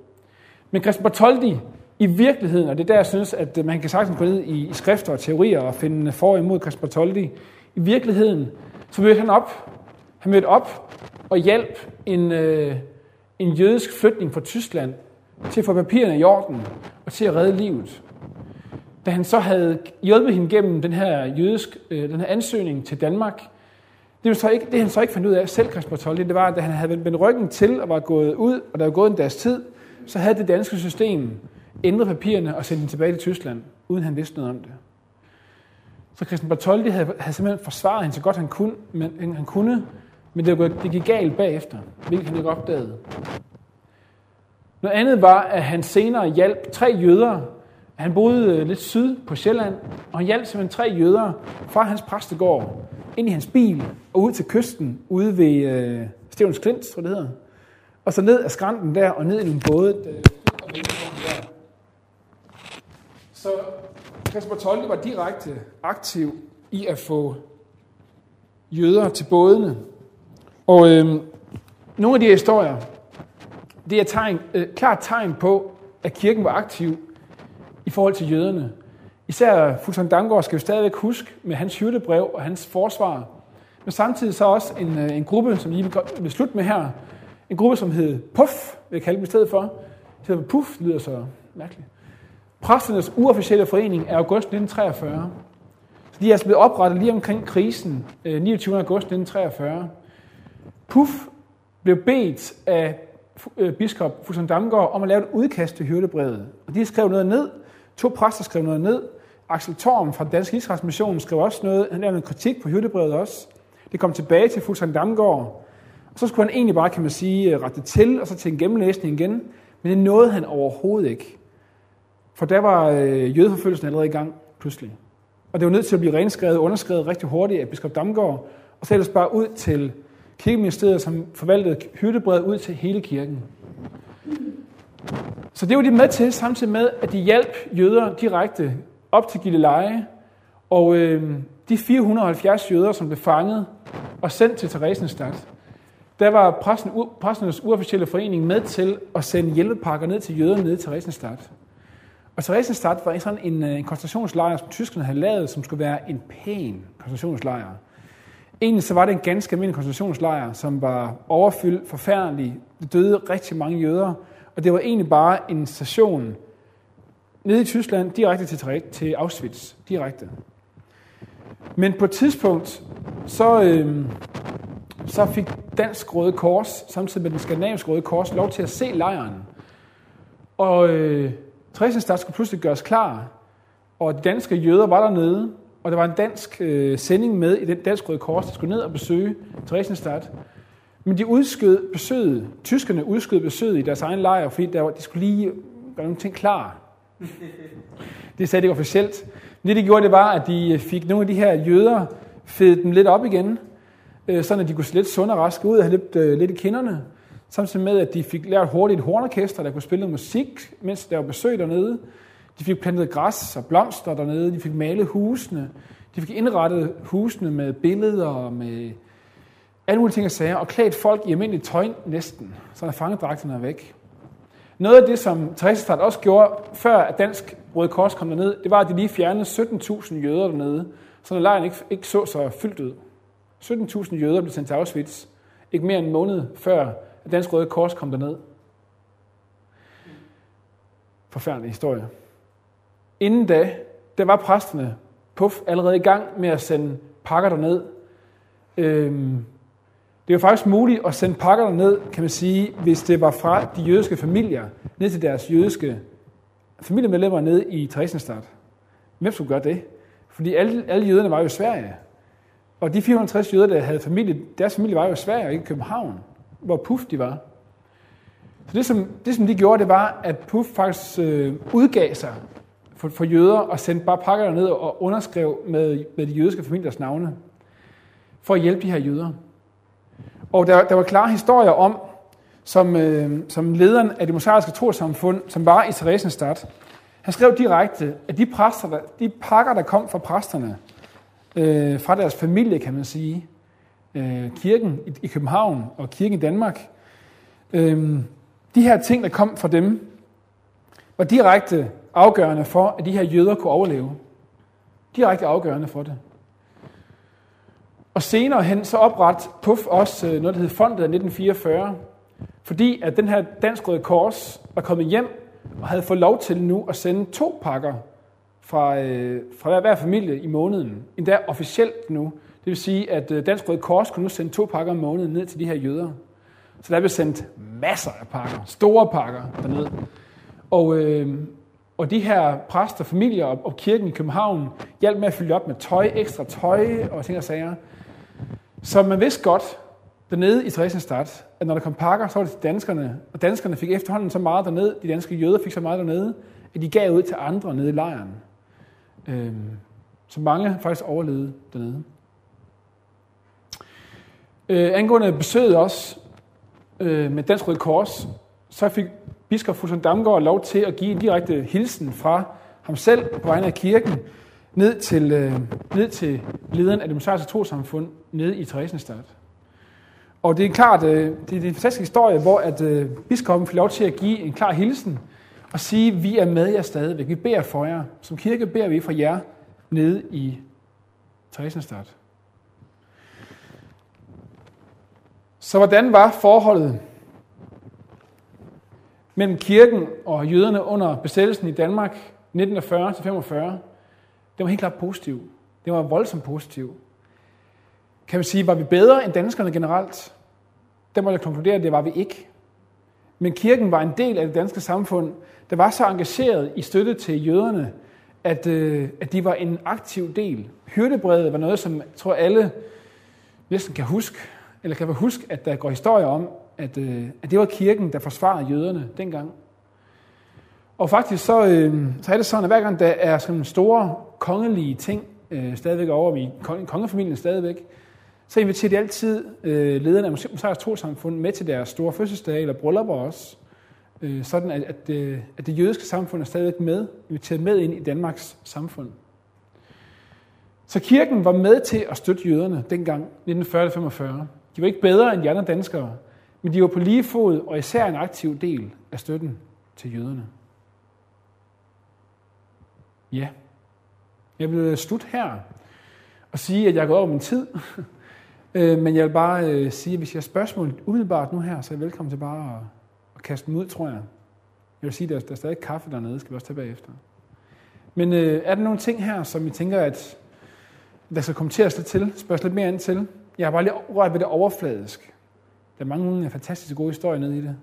Men Christian Bartoldi, i virkeligheden, og det er der, jeg synes, at øh, man kan sagtens gå ned i, i skrifter og teorier og finde for og imod Christian Bartoldi, i virkeligheden, så mødte han op. Han mødte op og hjalp en, øh, en jødisk flytning fra Tyskland til at få papirerne i orden og til at redde livet. Da han så havde hjulpet hende gennem den her jødisk, øh, den her ansøgning til Danmark, det, så ikke, det han så ikke fandt ud af selv, Christian Bartoldi, det var, at da han havde vendt ryggen til og var gået ud, og der var gået en dags tid, så havde det danske system ændret papirerne og sendt dem tilbage til Tyskland, uden han vidste noget om det. Så Christian Bartoldi havde, havde simpelthen forsvaret hende så godt han kunne, men, han kunne, men det, det gik galt bagefter, hvilket han ikke opdagede. Noget andet var, at han senere hjalp tre jøder. Han boede øh, lidt syd på Sjælland, og han hjalp simpelthen tre jøder fra hans præstegård ind i hans bil og ud til kysten ude ved øh, Stevens Klint, tror det hedder. Og så ned ad skrænten der og ned i en båd. Øh, der, så Kasper Tolte var direkte aktiv i at få jøder til bådene. Og øh, nogle af de her historier, det er tegn, øh, klart tegn på, at kirken var aktiv i forhold til jøderne. Især Fulton Damgaard skal vi stadigvæk huske med hans hyrdebrev og hans forsvar. Men samtidig så også en, øh, en gruppe, som lige vil slutte med her. En gruppe, som hed PUF, vil jeg kalde dem i stedet for. Det hedder PUF, lyder så mærkeligt. Præsternes uofficielle forening er august 1943. Så de er altså blevet oprettet lige omkring krisen, øh, 29. August 1943. PUF blev bedt af øh, biskop Fusen Damgaard om at lave et udkast til hyrdebrevet. Og de skrev noget ned. To præster skrev noget ned. Axel Thorm fra Dansk Israels Mission skrev også noget. Han lavede en kritik på hyrdebrevet også. Det kom tilbage til Fusen Damgaard. Og så skulle han egentlig bare, kan man sige, øh, rette til, og så til en gennemlæsning igen. Men det nåede han overhovedet ikke. For der var øh, jødeforfølgelsen allerede i gang pludselig. Og det var nødt til at blive renskrevet og underskrevet rigtig hurtigt af biskop Damgaard, og så ellers bare ud til kirkeministeriet, som forvaltede hyrdebrevet ud til hele kirken. Så det var de med til, samtidig med, at de hjalp jøder direkte op til Gilleleje, og øh, de 470 jøder, som blev fanget og sendt til Theresienstadt, der var præsten, præsternes uofficielle forening med til at sende hjælpepakker ned til jøderne ned i Theresienstadt. Og Theresienstadt var sådan en, øh, en koncentrationslejr, som tyskerne havde lavet, som skulle være en pæn koncentrationslejr. Egentlig så var det en ganske almindelig koncentrationslejr, som var overfyldt, forfærdelig. Det døde rigtig mange jøder, og det var egentlig bare en station nede i Tyskland, direkte til, til Auschwitz. Direkte. Men på et tidspunkt, så, øh, så fik Dansk Røde Kors, samtidig med den skandinaviske Røde Kors, lov til at se lejren. Og øh, Theresienstadt skulle pludselig gøres klar, og de danske jøder var dernede, og der var en dansk øh, sending med i den danske Røde Kors, der skulle ned og besøge Theresienstadt. Men de udskød besøget, tyskerne udskød besøget i deres egen lejr, fordi der var, de skulle lige gøre nogle ting klar. Det sagde de officielt. Men det, de gjorde, det var, at de fik nogle af de her jøder, fedt dem lidt op igen, øh, sådan at de kunne se lidt sunde og raske ud og have lidt, øh, lidt i kinderne. Samtidig med, at de fik lært hurtigt et hornorkester, der kunne spille musik, mens der var besøg dernede. De fik plantet græs og blomster dernede. De fik malet husene. De fik indrettet husene med billeder og med alle mulige ting at sige, og klædt folk i almindeligt tøj næsten, så der fangedragterne er væk. Noget af det, som Theresienstadt også gjorde, før at Dansk Røde Kors kom derned, det var, at de lige fjernede 17.000 jøder dernede, så lejren ikke, ikke så så fyldt ud. 17.000 jøder blev sendt til Auschwitz, ikke mere end en måned før at Dansk Røde Kors kom derned. Forfærdelig historie. Inden da, der var præsterne puff, allerede i gang med at sende pakker derned. Øhm, det var faktisk muligt at sende pakker derned, kan man sige, hvis det var fra de jødiske familier, ned til deres jødiske familiemedlemmer ned i Theresienstadt. Hvem skulle gøre det? Fordi alle, alle jøderne var jo i Sverige. Og de 460 jøder, der havde familie, deres familie var jo i Sverige, ikke i København, hvor Puff de var. Så det som, det, som de gjorde, det var, at Puff faktisk øh, udgav sig for, for jøder og sendte bare pakker ned og underskrev med, med de jødiske familiers navne for at hjælpe de her jøder. Og der, der var klare historier om, som, øh, som lederen af det mosaiske trosamfund, som var i Theresienstadt, han skrev direkte, at de, præster, der, de pakker, der kom fra præsterne, øh, fra deres familie, kan man sige, øh, kirken i, i København og kirken i Danmark, øh, de her ting, der kom fra dem, var direkte afgørende for, at de her jøder kunne overleve. Direkte afgørende for det. Og senere hen så opret Puff også øh, noget, der hed Fondet af 1944, fordi at den her Dansk Røde Kors var kommet hjem og havde fået lov til nu at sende to pakker fra, øh, fra hver familie i måneden. Endda officielt nu. Det vil sige, at øh, Dansk Røde Kors kunne nu sende to pakker om måneden ned til de her jøder. Så der blev sendt masser af pakker, store pakker derned. Og, øh, og de her præster, familier og, kirken i København hjalp med at fylde op med tøj, ekstra tøj og ting og sager. Så man vidste godt dernede i Theresienstadt, at når der kom pakker, så var det til danskerne. Og danskerne fik efterhånden så meget dernede, de danske jøder fik så meget dernede, at de gav ud til andre nede i lejren. Øh, så mange faktisk overlevede dernede. Øh, angående besøget også øh, med Dansk Røde Kors, så fik biskop Fulton Damgaard lov til at give en direkte hilsen fra ham selv på vegne af kirken ned til, øh, ned til lederen af det mosaiske trosamfund nede i Theresienstadt. Og det er klart, øh, det er en fantastisk historie, hvor at øh, biskoppen får lov til at give en klar hilsen og sige, vi er med jer stadigvæk. Vi beder for jer. Som kirke beder vi for jer nede i Theresienstadt. Så hvordan var forholdet mellem kirken og jøderne under besættelsen i Danmark 1940-45? Det var helt klart positiv. Det var voldsomt positiv. Kan man sige, var vi bedre end danskerne generelt? Der må jeg konkludere, at det var vi ikke. Men kirken var en del af det danske samfund, der var så engageret i støtte til jøderne, at, øh, at de var en aktiv del. Hyrdebrevet var noget, som jeg tror alle næsten kan huske, eller kan huske, at der går historier om, at, øh, at det var kirken, der forsvarede jøderne dengang. Og faktisk så, øh, så er det sådan, at hver gang der er sådan store kongelige ting øh, stadigvæk over i kongefamilien stadigvæk, så inviterer de altid øh, lederne af Mosaisk Trosamfund med til deres store fødselsdage eller bryllupper også. øh, sådan at, at, det, at det jødiske samfund er stadigvæk med, inviteret med ind i Danmarks samfund. Så kirken var med til at støtte jøderne dengang 1940-45. De var ikke bedre end de andre danskere, men de var på lige fod og især en aktiv del af støtten til jøderne. Ja, jeg vil øh, slutte her og sige, at jeg er gået over min tid. Øh, men jeg vil bare øh, sige, at hvis jeg har spørgsmål umiddelbart nu her, så er jeg velkommen til bare at, at kaste dem ud, tror jeg. Jeg vil sige, at der, der er stadig kaffe dernede, skal vi også tage bagefter. Men øh, er der nogle ting her, som I tænker, at der skal kommenteres lidt til, spørges lidt mere ind til? Jeg har bare lige rørt ved det overfladisk. Der er mange fantastiske gode historier nede i det.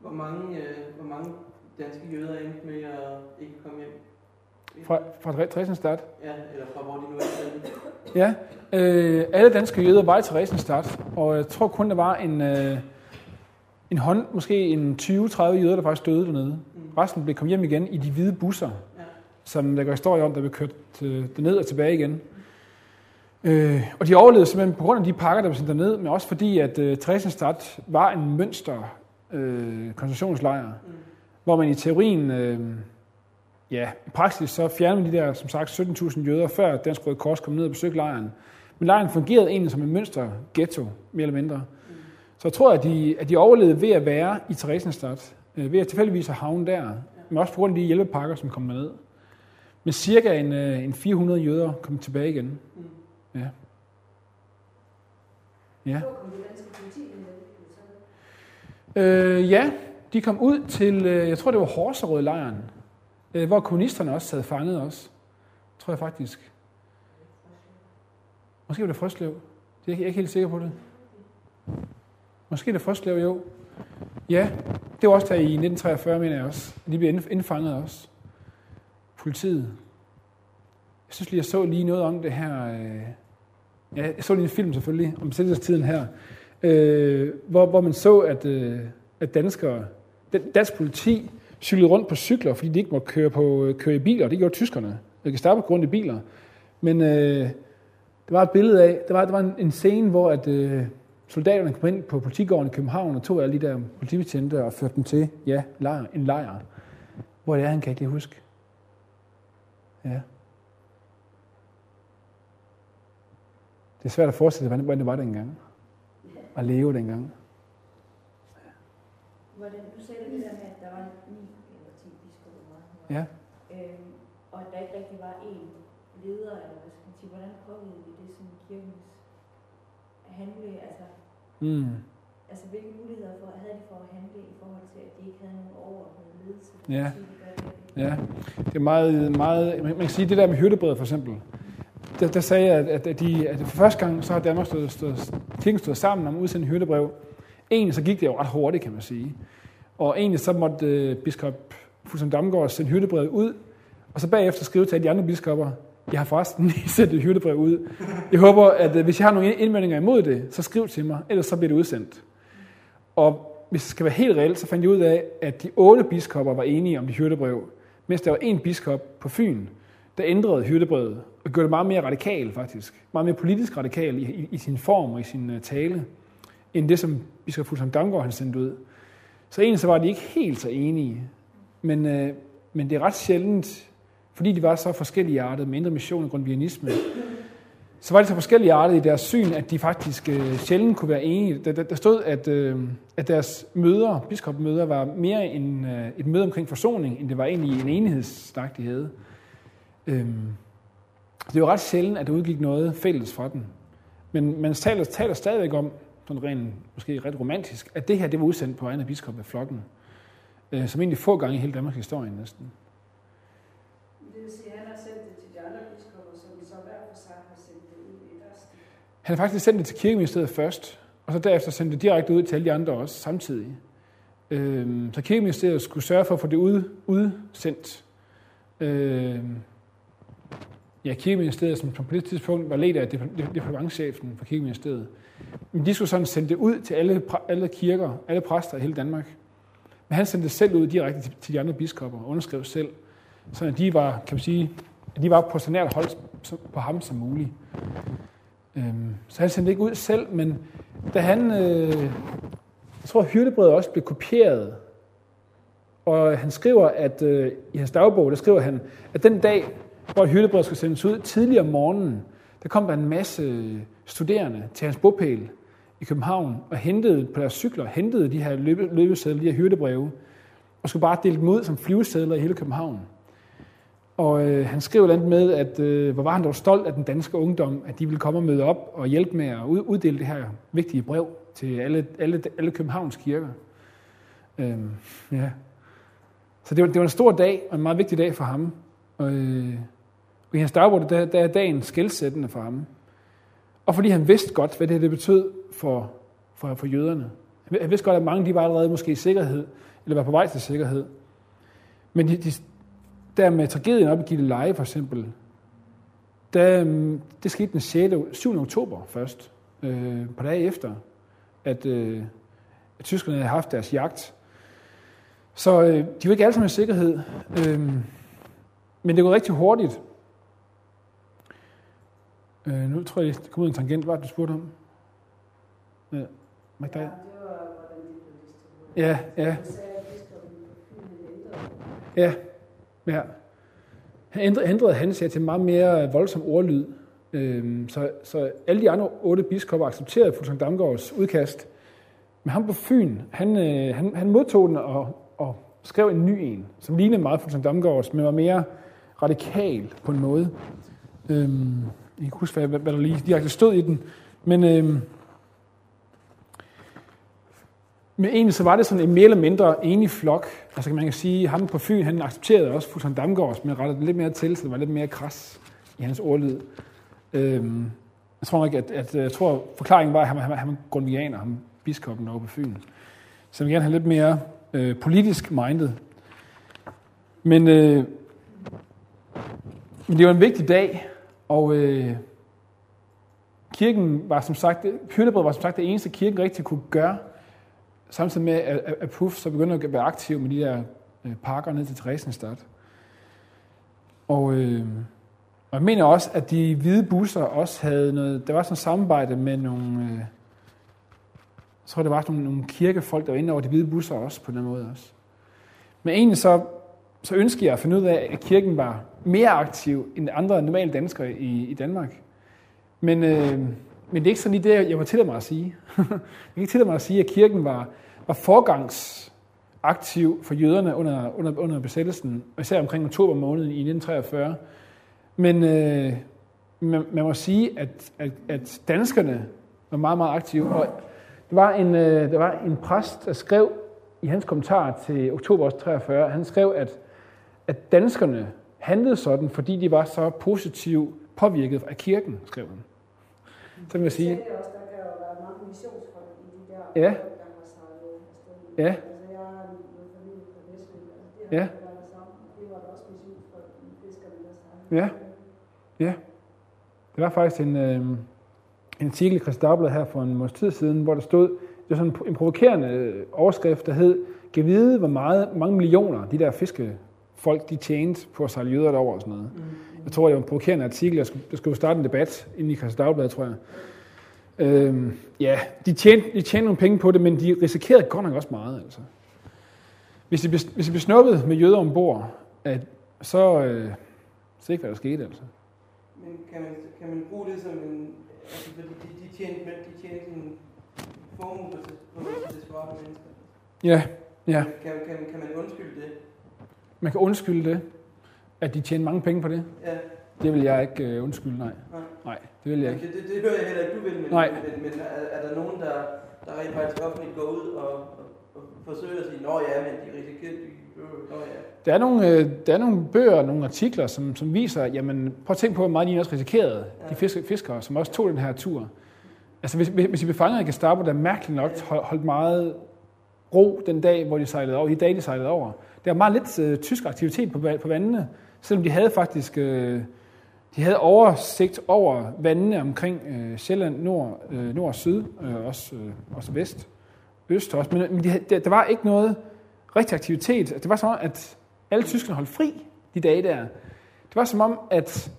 Hvor mange, øh, hvor mange danske jøder endte med at ikke komme hjem? Fra, fra Dresdenstadt? Ja, eller fra hvor de nu er. Ja, øh, alle danske jøder var i Theresienstadt, og jeg tror kun, der var en, øh, en hånd, måske en 20-30 jøder, der faktisk døde dernede. Mm. Resten blev kommet hjem igen i de hvide busser, ja. som der går historie om, der blev kørt øh, derned og tilbage igen. Øh, og de overlevede simpelthen på grund af de pakker, der blev sendt derned, men også fordi, at øh, Theresienstadt var en mønster øh, koncentrationslejr, mm. hvor man i teorien... Øh, ja, i praksis så fjernede de der, som sagt, 17.000 jøder, før Dansk Røde Kors kom ned og besøgte lejren. Men lejren fungerede egentlig som en mønster ghetto, mere eller mindre. Mm. Så jeg tror, at de, at de overlevede ved at være i Theresienstadt, øh, ved at tilfældigvis have havnet der, ja. men også på grund af de hjælpepakker, som kom ned. Men cirka en, øh, en 400 jøder kom tilbage igen. Mm. Ja. Ja. Øh, ja, de kom ud til, øh, jeg tror det var Horserød-lejren, øh, hvor kommunisterne også sad fanget også. Tror jeg faktisk. Måske var det Frøslev. Det er jeg ikke helt sikker på det. Måske det Frøslev, jo. Ja, det var også der i 1943, mener jeg også. De blev indfanget også. Politiet. Jeg synes lige, jeg så lige noget om det her. Ja, jeg så lige en film selvfølgelig, om tiden her, øh, hvor, hvor man så, at, øh, at danskere, dansk politi cyklede rundt på cykler, fordi de ikke måtte køre, på, øh, køre i biler. Det gjorde tyskerne. Øh, de kan starte på grund i biler. Men øh, der var et billede af, der var, der var en, en scene, hvor at, øh, soldaterne kom ind på politigården i København og tog alle de der politibetjente og førte dem til, ja, lejr, en lejr. Hvor det er, han kan ikke lige huske. Ja. Det er svært at forestille sig, hvordan det var dengang. At leve dengang. Hvordan, du sagde det der med, at der var ni eller ti biskopper, Ja. Øhm, og at der ikke rigtig var én leder, eller hvad skal man sige, hvordan påvirkede det det sådan kirkens handle, altså, mm. altså hvilke muligheder for, havde de for at handle i forhold til, at de ikke havde nogen overordnet ledelse? Ja. Sige, ja, det er meget, meget, man kan sige, det der med hyrdebrevet for eksempel, der, der sagde jeg, at, at, de, at for første gang, så har Danmark stået, stået, kirken stået sammen om at udsende hyrdebrev. Egentlig så gik det jo ret hurtigt, kan man sige. Og egentlig så måtte øh, biskop Fuglsang Damgaard sende hyrdebrevet ud, og så bagefter skrive til de andre biskopper, jeg har forresten lige sendt et hyrdebrev ud. Jeg håber, at øh, hvis jeg har nogle indvendinger imod det, så skriv til mig, ellers så bliver det udsendt. Og hvis det skal være helt reelt, så fandt jeg ud af, at de otte biskopper var enige om det hyrdebrev, mens der var en biskop på Fyn, der ændrede hyrdebrevet og gjorde det meget mere radikal faktisk. Meget mere politisk radikal i, i, i sin form og i sin uh, tale, end det, som biskop Fuglsang Damgaard han sendte ud. Så egentlig så var de ikke helt så enige. Men, øh, men det er ret sjældent, fordi de var så forskellige artede med indre mission og grundvianisme, så var de så forskellige artede i deres syn, at de faktisk øh, sjældent kunne være enige. Der, der, der stod, at, øh, at deres møder, biskopmøder, var mere en, øh, et møde omkring forsoning, end det var egentlig en enighedssnak, de havde. Øh, det var ret sjældent, at der udgik noget fælles fra den. Men man taler, taler stadigvæk om, sådan rent, måske ret romantisk, at det her det var udsendt på af biskop af flokken, øh, som egentlig få gange i hele Danmarks historie næsten. Det vil sige, at han har sendt det til de andre biskopper, som så hver for sig har sendt det ud i deres Han har faktisk sendt det til kirkeministeriet først, og så derefter sendt det direkte ud til alle de andre også samtidig. Øh, så kirkeministeriet skulle sørge for at få det ud, udsendt. Øh, ja, kirkeministeriet, som på det tidspunkt var ledt af departementchefen for kirkeministeriet, men de skulle sådan sende det ud til alle, alle kirker, alle præster i hele Danmark. Men han sendte det selv ud direkte til, til de andre biskopper og underskrev selv, så at de var, kan man sige, at de var på så nært hold på ham som muligt. Øhm, så han sendte det ikke ud selv, men da han, øh, jeg tror, hyrdebrevet også blev kopieret Og han skriver, at øh, i hans dagbog, der skriver han, at den dag, hvor hyrdebrevet skulle sendes ud, tidligere om morgenen, der kom der en masse studerende til hans bopæl i København og hentede på deres cykler, hentede de her løbe, løbesedler, de her hyrdebreve, og skulle bare dele dem ud som flyvesedler i hele København. Og øh, han skrev andet med, at øh, hvor var han dog stolt af den danske ungdom, at de ville komme og møde op og hjælpe med at uddele det her vigtige brev til alle, alle, alle Københavns kirker. Øhm, ja. Så det var, det var en stor dag, og en meget vigtig dag for ham. Og, øh, og i hans dagbog, der, der er dagen skældsættende for ham. Og fordi han vidste godt, hvad det, det betød for, for, for jøderne. Han vidste godt, at mange de var allerede måske i sikkerhed, eller var på vej til sikkerhed. Men de, de, der med tragedien op i Gilleleje for eksempel, der, mm, det skete den 6. 7. oktober først, øh, på dage efter, at, øh, at tyskerne havde haft deres jagt. Så øh, de var ikke alle sammen i sikkerhed, øh, men det går rigtig hurtigt. Øh, nu tror jeg, det kom ud en tangent. Hvad du spurgte om? Magda? Ja, det var, hvordan de blev distribueret. Ja, ja, ja. ja. Han ændrede, ændrede han sig til meget mere voldsom ordlyd. Øhm, så, så alle de andre otte biskopper accepterede Fuglsang Damgaards udkast. Men ham på Fyn, han, øh, han, han modtog den og, og skrev en ny en, som lignede meget Fuglsang Damgaards, men var mere radikal på en måde. Øhm, jeg kan ikke huske, hvad, hvad der lige direkte stod i den. Men, øh, men egentlig så var det sådan en mere eller mindre enig flok. Altså man kan sige, at ham på Fyn, han accepterede også Fuglsang Damgaards, men rettede lidt mere til, så det var lidt mere kras i hans ordlyd. Øhm, jeg tror ikke, at, at, jeg tror, forklaringen var, at han, han, han var grundvianer, ham biskoppen over på Fyn. Så han gerne have lidt mere øh, politisk minded. Men, øh, men det var en vigtig dag, og øh, kirken var som sagt, hyrdebrevet var som sagt det eneste, kirken rigtig kunne gøre, samtidig med, at, at, Puff så begyndte at være aktiv med de der øh, pakker ned til Theresienstadt. Og, øh, og jeg mener også, at de hvide busser også havde noget, der var sådan et samarbejde med nogle, øh, jeg tror, der var nogle, nogle kirkefolk, der var inde over de hvide busser også, på den måde også. Men egentlig så, så ønskede jeg at finde ud af, at kirken var mere aktiv end andre normale danskere i, i Danmark. Men, øh, men det er ikke sådan lige det, jeg må tillade mig at sige. jeg kan ikke tillade mig at sige, at kirken var, var forgangsaktiv for jøderne under, under, under besættelsen, og især omkring oktober måned i 1943. Men øh, man, man må sige, at, at, at danskerne var meget, meget aktive. Og der var en, øh, der var en præst, der skrev i hans kommentar til oktober 43, han skrev, at, at danskerne handlede sådan, fordi de var så positivt påvirket af kirken, skrev han. Så vil jeg sige, Ja. Ja. Ja. ja. Ja. Ja. Det var faktisk en, øh, en artikel i Christi Dagblad her for en måneds tid siden, hvor der stod, det var sådan en, en provokerende øh, overskrift, der hed, kan vide, hvor meget, mange millioner de der fiskefolk, de tjente på at sejle jøder derover og sådan noget. Mm. Jeg tror, det var en provokerende artikel. Jeg skulle, der skulle starte en debat inde i Christi Dagblad, tror jeg. Øhm, ja, de tjente, de tjente nogle penge på det, men de risikerede godt nok også meget. Altså. Hvis de, hvis de blev snuppet med jøder ombord, at, så øh, så ikke, hvad der skete. Altså. Men kan man, kan man bruge det som en... Altså, de, de tjente, de tjente en formue på, på, på desperate mennesker. Ja, ja, Kan, kan, kan man undskylde det? Man kan undskylde det, at de tjener mange penge på det. Ja, Det vil jeg ikke øh, undskylde, nej. nej. Nej, det vil jeg ikke. det, det hører jeg heller ikke, du vil, men, Nej. men, men er, er der nogen, der, der rent faktisk offentligt går ud og, og, og forsøger at sige, nå ja, men de risikerer, de, øh, nå ja. Der er nogle, øh, der er nogle bøger, nogle artikler, som, som viser, jamen prøv at tænke på, hvor meget de også risikerede, de fisk, fiskere, som også tog den her tur. Altså hvis, hvis hvis de blev fanget af Gestapo, der mærkeligt nok hold- holdt meget ro den dag, hvor de sejlede over, de dage, de sejlede over. Der var meget lidt øh, tysk aktivitet på, på vandene, selvom de havde faktisk øh, de havde oversigt over vandene omkring øh, Sjælland, nord, øh, nord og syd, øh, også, øh, også vest, øst også. Men, men de, der, der var ikke noget rigtig aktivitet. Det var som om, at alle tyskerne holdt fri de dage der. Det var som om, at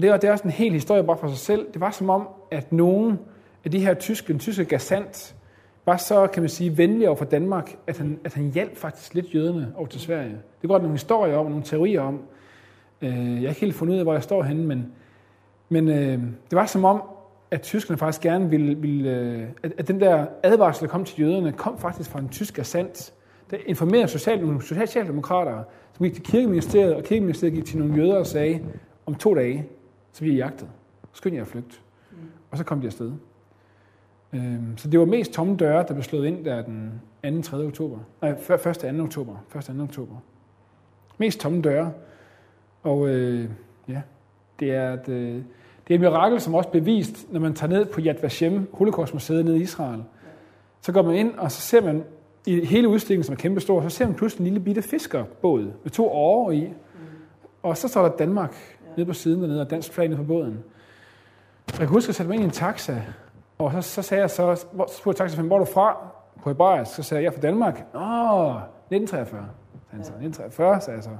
det er, det er også en hel historie bare for sig selv. Det var som om, at nogen af de her tyske, den tyske gasant, var så, kan man sige, venlig over for Danmark, at han, at han hjalp faktisk lidt jøderne over til Sverige. Det går der nogle historier om, og nogle teorier om. Øh, jeg har ikke helt fundet ud af, hvor jeg står henne, men, men øh, det var som om, at tyskerne faktisk gerne ville, ville øh, at, at den der advarsel, der kom til jøderne, kom faktisk fra en tysk assant, der informerede social, socialdemokrater, som gik til kirkeministeriet, og kirkeministeriet gik til nogle jøder og sagde, om to dage, så bliver I jagtet. Skynd jer at flygte. Mm. Og så kom de afsted. Øhm, så det var mest tomme døre, der blev slået ind der den 2. 3. oktober. Nej, 1. 2. oktober. 1. 2. oktober. Mest tomme døre. Og øh, ja, det er, et, øh, det er et mirakel, som også bevist, når man tager ned på Yad Vashem, Holocaustmuseet nede i Israel. Så går man ind, og så ser man i hele udstillingen, som er kæmpe stor, så ser man pludselig en lille bitte fiskerbåd med to årer i. Og så står der Danmark nede på siden dernede, og dansk flag nede på båden. Jeg kan huske, at jeg satte mig ind i en taxa, og så, så sagde jeg så, så spurgte taxachaufføren, hvor er du fra? På hebraisk, så sagde jeg, jeg er fra Danmark. Åh, 1943. Så 1943, sagde jeg så.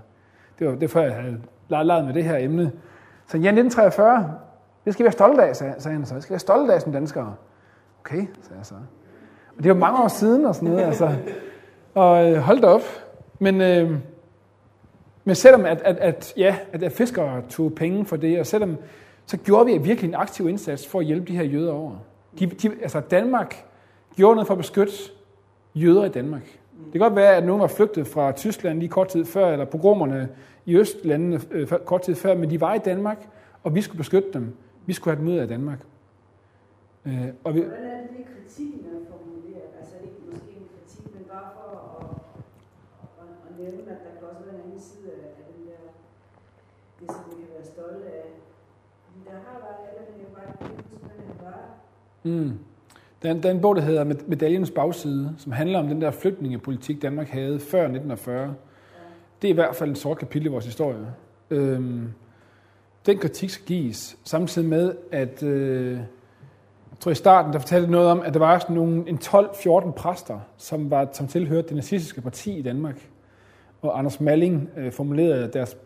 Det var, det før, jeg havde leget med det her emne. Så ja, 1943, det skal vi være stolte af, sagde, sagde han så. Det skal vi være stolte af som danskere. Okay, sagde jeg så. Og det var mange år siden og sådan noget, altså. Og øh, hold da op. Men, øh, men selvom at, at, at, ja, at, at fiskere tog penge for det, og selvom, så gjorde vi virkelig en aktiv indsats for at hjælpe de her jøder over. De, de, altså Danmark gjorde noget for at beskytte jøder i Danmark. Det kan godt være, at nogen var flygtet fra Tyskland lige kort tid før, eller pogromerne i Østlandene øh, kort tid før, men de var i Danmark, og vi skulle beskytte dem. Vi skulle have dem ud af Danmark. Øh, og vi, Hvordan er det, det kritikken er formuleret? Altså ikke måske en kritik, men bare for at, at, at nævne, at der kan også være en anden side af, af den der, det som vi kan være stolte af. Der har været, alle det er bare ikke huske, hvad det var, Mm. Der, er, der er en bog, der hedder Medaljens bagside, som handler om den der flygtningepolitik, Danmark havde før 1940. Det er i hvert fald en sort kapitel i vores historie. Øhm, den kritik skal gives, samtidig med, at øh, jeg tror i starten, der fortalte noget om, at der var sådan nogle, en 12-14 præster, som, var, som tilhørte det nazistiske parti i Danmark. Og Anders Malling øh, formulerede deres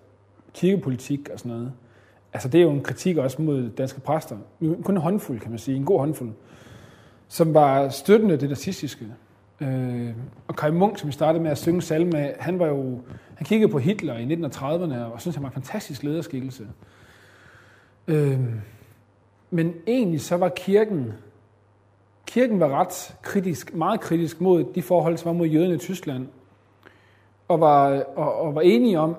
kirkepolitik og sådan noget. Altså det er jo en kritik også mod danske præster. Kun en håndfuld, kan man sige. En god håndfuld. Som var støttende det nazistiske. Øh, og Kai Munk, som vi startede med at synge salme han var jo, han kiggede på Hitler i 1930'erne, og syntes, han var en fantastisk lederskikkelse. Øh, men egentlig så var kirken, kirken var ret kritisk, meget kritisk mod de forhold, som var mod jøderne i Tyskland, og var, og, og var enige om,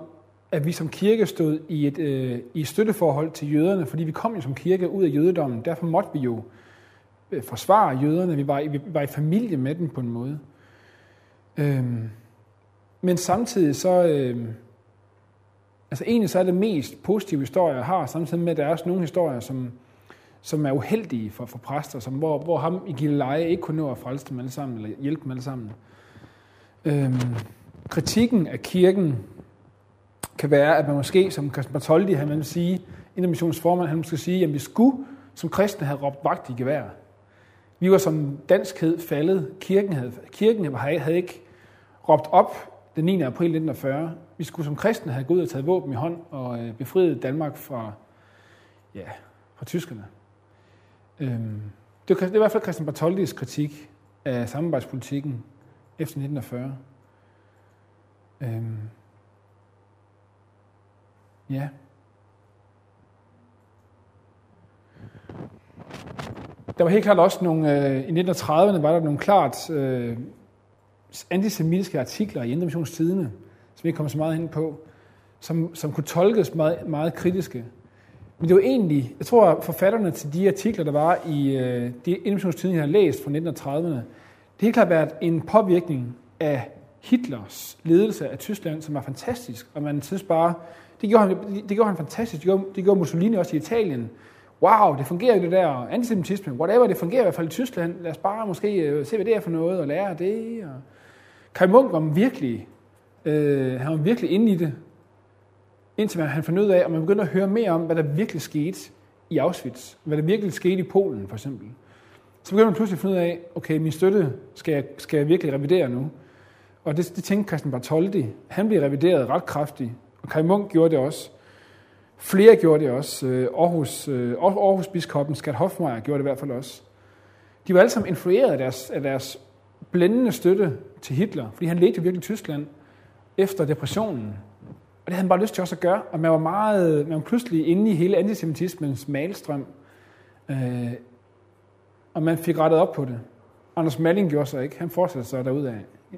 at vi som kirke stod i et, øh, i et støtteforhold til jøderne, fordi vi kom jo som kirke ud af jødedommen. Derfor måtte vi jo øh, forsvare jøderne. Vi var, vi var i familie med dem på en måde. Øhm, men samtidig så... Øh, altså egentlig så er det mest positive historier, jeg har, samtidig med, at der er også nogle historier, som, som er uheldige for, for præster, som, hvor, hvor ham i Gilleleje ikke kunne nå at frelse dem alle sammen, eller hjælpe dem alle sammen. Øhm, kritikken af kirken kan være, at man måske, som Christian Bartoldi, han vil sige, formand, han måske sige, at vi skulle som kristne have råbt vagt i gevær. Vi var som danskhed faldet. Kirken havde, kirken havde ikke råbt op den 9. april 1940. Vi skulle som kristne have gået ud og taget våben i hånd og øh, befriet Danmark fra, ja, fra tyskerne. Øhm, det, er, det er i hvert fald Christian Bartoldis kritik af samarbejdspolitikken efter 1940. Øhm, Ja. Der var helt klart også nogle, øh, i 1930'erne var der nogle klart øh, antisemitiske artikler i Indre som vi ikke kommer så meget ind på, som, som kunne tolkes meget, meget kritiske. Men det var egentlig, jeg tror, at forfatterne til de artikler, der var i øh, de Indre jeg har læst fra 1930'erne, det har helt klart været en påvirkning af Hitlers ledelse af Tyskland, som var fantastisk, og man synes bare, det gjorde han, det gjorde han fantastisk. Det gjorde, det gjorde Mussolini også i Italien. Wow, det fungerer jo det der. Antisemitisme, whatever, det fungerer i hvert fald i Tyskland. Lad os bare måske øh, se, hvad det er for noget, og lære det. Og... Kai Munk var virkelig, øh, han var virkelig inde i det, indtil han fandt ud af, og man begyndte at høre mere om, hvad der virkelig skete i Auschwitz. Hvad der virkelig skete i Polen, for eksempel. Så begyndte man pludselig at finde ud af, okay, min støtte skal jeg, skal jeg virkelig revidere nu. Og det, det tænkte Christian Bartoldi. Han blev revideret ret kraftigt og Kai Munk gjorde det også. Flere gjorde det også. Øh, Aarhus, øh, Aarhus biskoppen Skat Hofmeier gjorde det i hvert fald også. De var alle sammen influeret af deres, af deres blændende støtte til Hitler, fordi han ledte jo virkelig Tyskland efter depressionen. Og det havde han bare lyst til også at gøre, og man var, meget, man var pludselig inde i hele antisemitismens malstrøm. Øh, og man fik rettet op på det. Anders Malling gjorde så ikke. Han fortsatte så derudad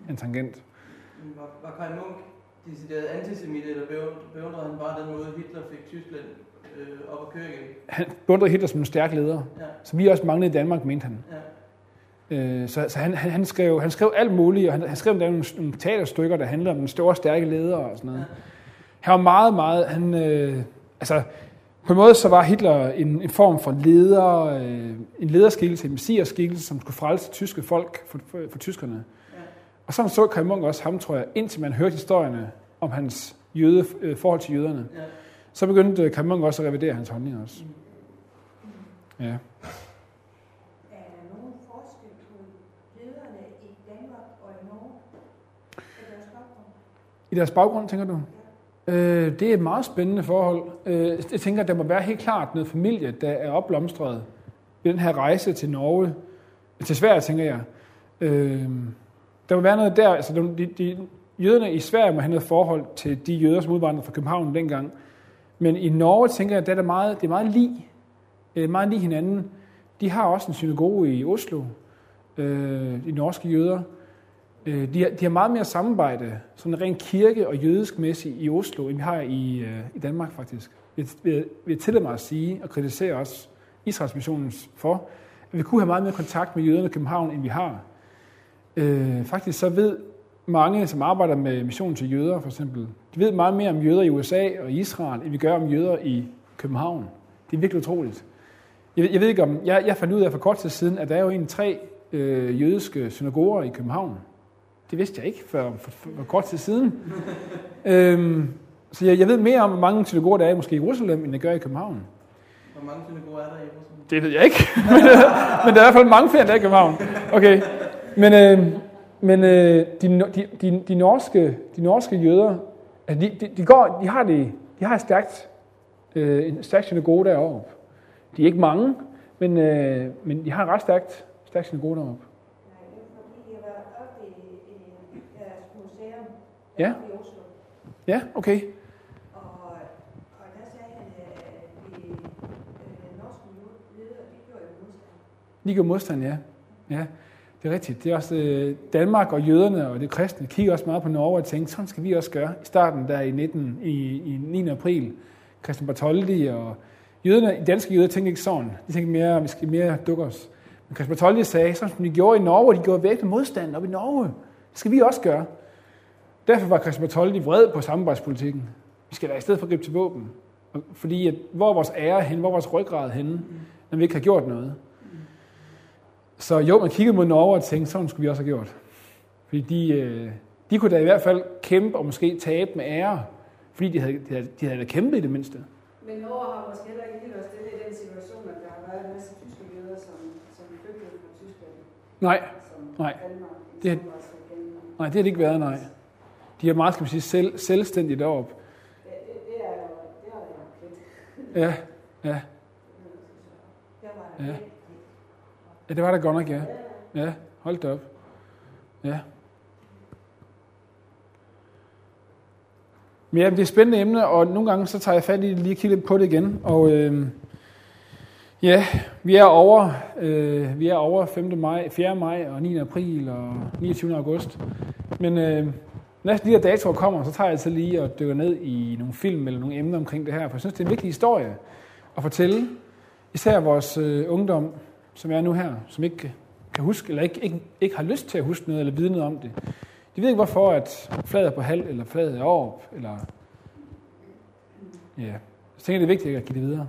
en tangent. Var, var Kai Munk decideret antisemit, eller beund- beundrede han bare den måde, Hitler fik Tyskland øh, op at køre igen? Han beundrede Hitler som en stærk leder, Ja, som vi også manglede i Danmark, mente han. ja. Øh, så så han, han, han, skrev, han skrev alt muligt, og han, han skrev nogle, nogle teaterstykker, der handlede om den store, stærke leder og sådan noget. Han var meget, meget... Han, øh, altså, på en måde så var Hitler en, en form for leder, øh, en lederskikkelse, en messiaskikkelse, som skulle frelse tyske folk for, for, for tyskerne. Ja. Og sådan så Kai Munk også ham, tror jeg, indtil man hørte historierne om hans jøde, øh, forhold til jøderne. ja. Så begyndte Kai Munk også at revidere hans holdninger også. Ja. Er der nogen forskel på lederne i Danmark og i Norge? Er deres baggrund? I deres baggrund, tænker du? Øh, det er et meget spændende forhold. Øh, jeg tænker, at der må være helt klart noget familie, der er opblomstret i den her rejse til Norge. Til Sverige, tænker jeg. Øh, der må være noget der. Altså, de, de, de, jøderne i Sverige må have noget forhold til de jøder, som udvandrede fra København dengang. Men i Norge, tænker jeg, at det er meget, det er meget lige. Øh, meget lige hinanden. De har også en synagoge i Oslo, øh, de norske jøder. Øh, de, har, de har meget mere samarbejde, sådan rent kirke- og jødiskmæssigt i Oslo, end vi har i, øh, i Danmark faktisk. Vi, vi, vi tillader mig at sige og kritisere os Israels missionens for, at vi kunne have meget mere kontakt med jøderne i København, end vi har. Øh, faktisk så ved mange, som arbejder med mission til jøder for eksempel, de ved meget mere om jøder i USA og Israel, end vi gør om jøder i København. Det er virkelig utroligt. Jeg, jeg ved ikke om, jeg, jeg fandt ud af for kort tid siden, at der er jo egentlig tre øh, jødiske synagoger i København. Det vidste jeg ikke for, for, for, for kort tid siden. øhm, så jeg, jeg ved mere om, hvor mange synagoger der er måske i Jerusalem, end der gør i København. Hvor mange synagoger er der i Jerusalem? Det ved jeg ikke. men, øh, men der er i hvert fald mange flere, end der er i København. Okay. Men, øh, men øh, de, de, de, de, norske, de norske jøder, altså de, de, de, går, de har, det, de har stærkt, øh, en stærk synagoge deroppe. De er ikke mange, men, øh, men de har et ret stærkt, stærkt synagoge deroppe. Er Ja. oppe i Oslo. Ja, okay. Og, og der sagde han, at de norske ledere, de gjorde jo modstand. De gør modstand, ja. Ja, det er rigtigt. Det er også øh, Danmark og jøderne og det kristne kigger også meget på Norge og tænker, sådan skal vi også gøre. I starten der i, 19, i, i 9. april, Christian Bartholdi og jøderne, danske jøder tænkte ikke sådan. De tænkte mere, vi skal mere dukke os. Men Christian Bartholdi sagde, sådan som de gjorde i Norge, de gjorde med modstand op i Norge. Det skal vi også gøre. Derfor var Christian Bartholdi vred på samarbejdspolitikken. Vi skal da i stedet for gribe til våben. Fordi at, hvor er vores ære hen, hvor er vores ryggrad henne, når vi ikke har gjort noget. Så jo, man kiggede mod Norge og tænkte, sådan skulle vi også have gjort. Fordi de, øh, de kunne da i hvert fald kæmpe og måske tabe med ære, fordi de havde, de havde, de havde da kæmpet i det mindste. Men Norge har måske heller ikke helt været stille i den situation, at der har været en masse tyske jøder, som, som flygtede fra Tyskland, Nej, som Nej. Danmark Det er- nej, det har det ikke været, nej. De er meget, skal man sige, selv, selvstændigt deroppe. Det, det, det er jo, det. Ja, ja, Ja ja. det var der godt nok, ja. Ja, hold da op. Ja. Men ja, det er et spændende emne, og nogle gange så tager jeg fat i det lige kigge lidt på det igen. Og øh, ja, vi er over, øh, vi er over 5. maj, 4. maj og 9. april og 29. august. Men øh, næsten de her datoer kommer, så tager jeg altid lige og dykker ned i nogle film eller nogle emner omkring det her, for jeg synes, det er en vigtig historie at fortælle. Især vores øh, ungdom, som er nu her, som ikke kan huske, eller ikke, ikke, ikke har lyst til at huske noget eller vide noget om det. De ved ikke, hvorfor at flaget er på halv, eller flaget er op, eller... Ja, så tænker jeg, det er vigtigt at give det videre.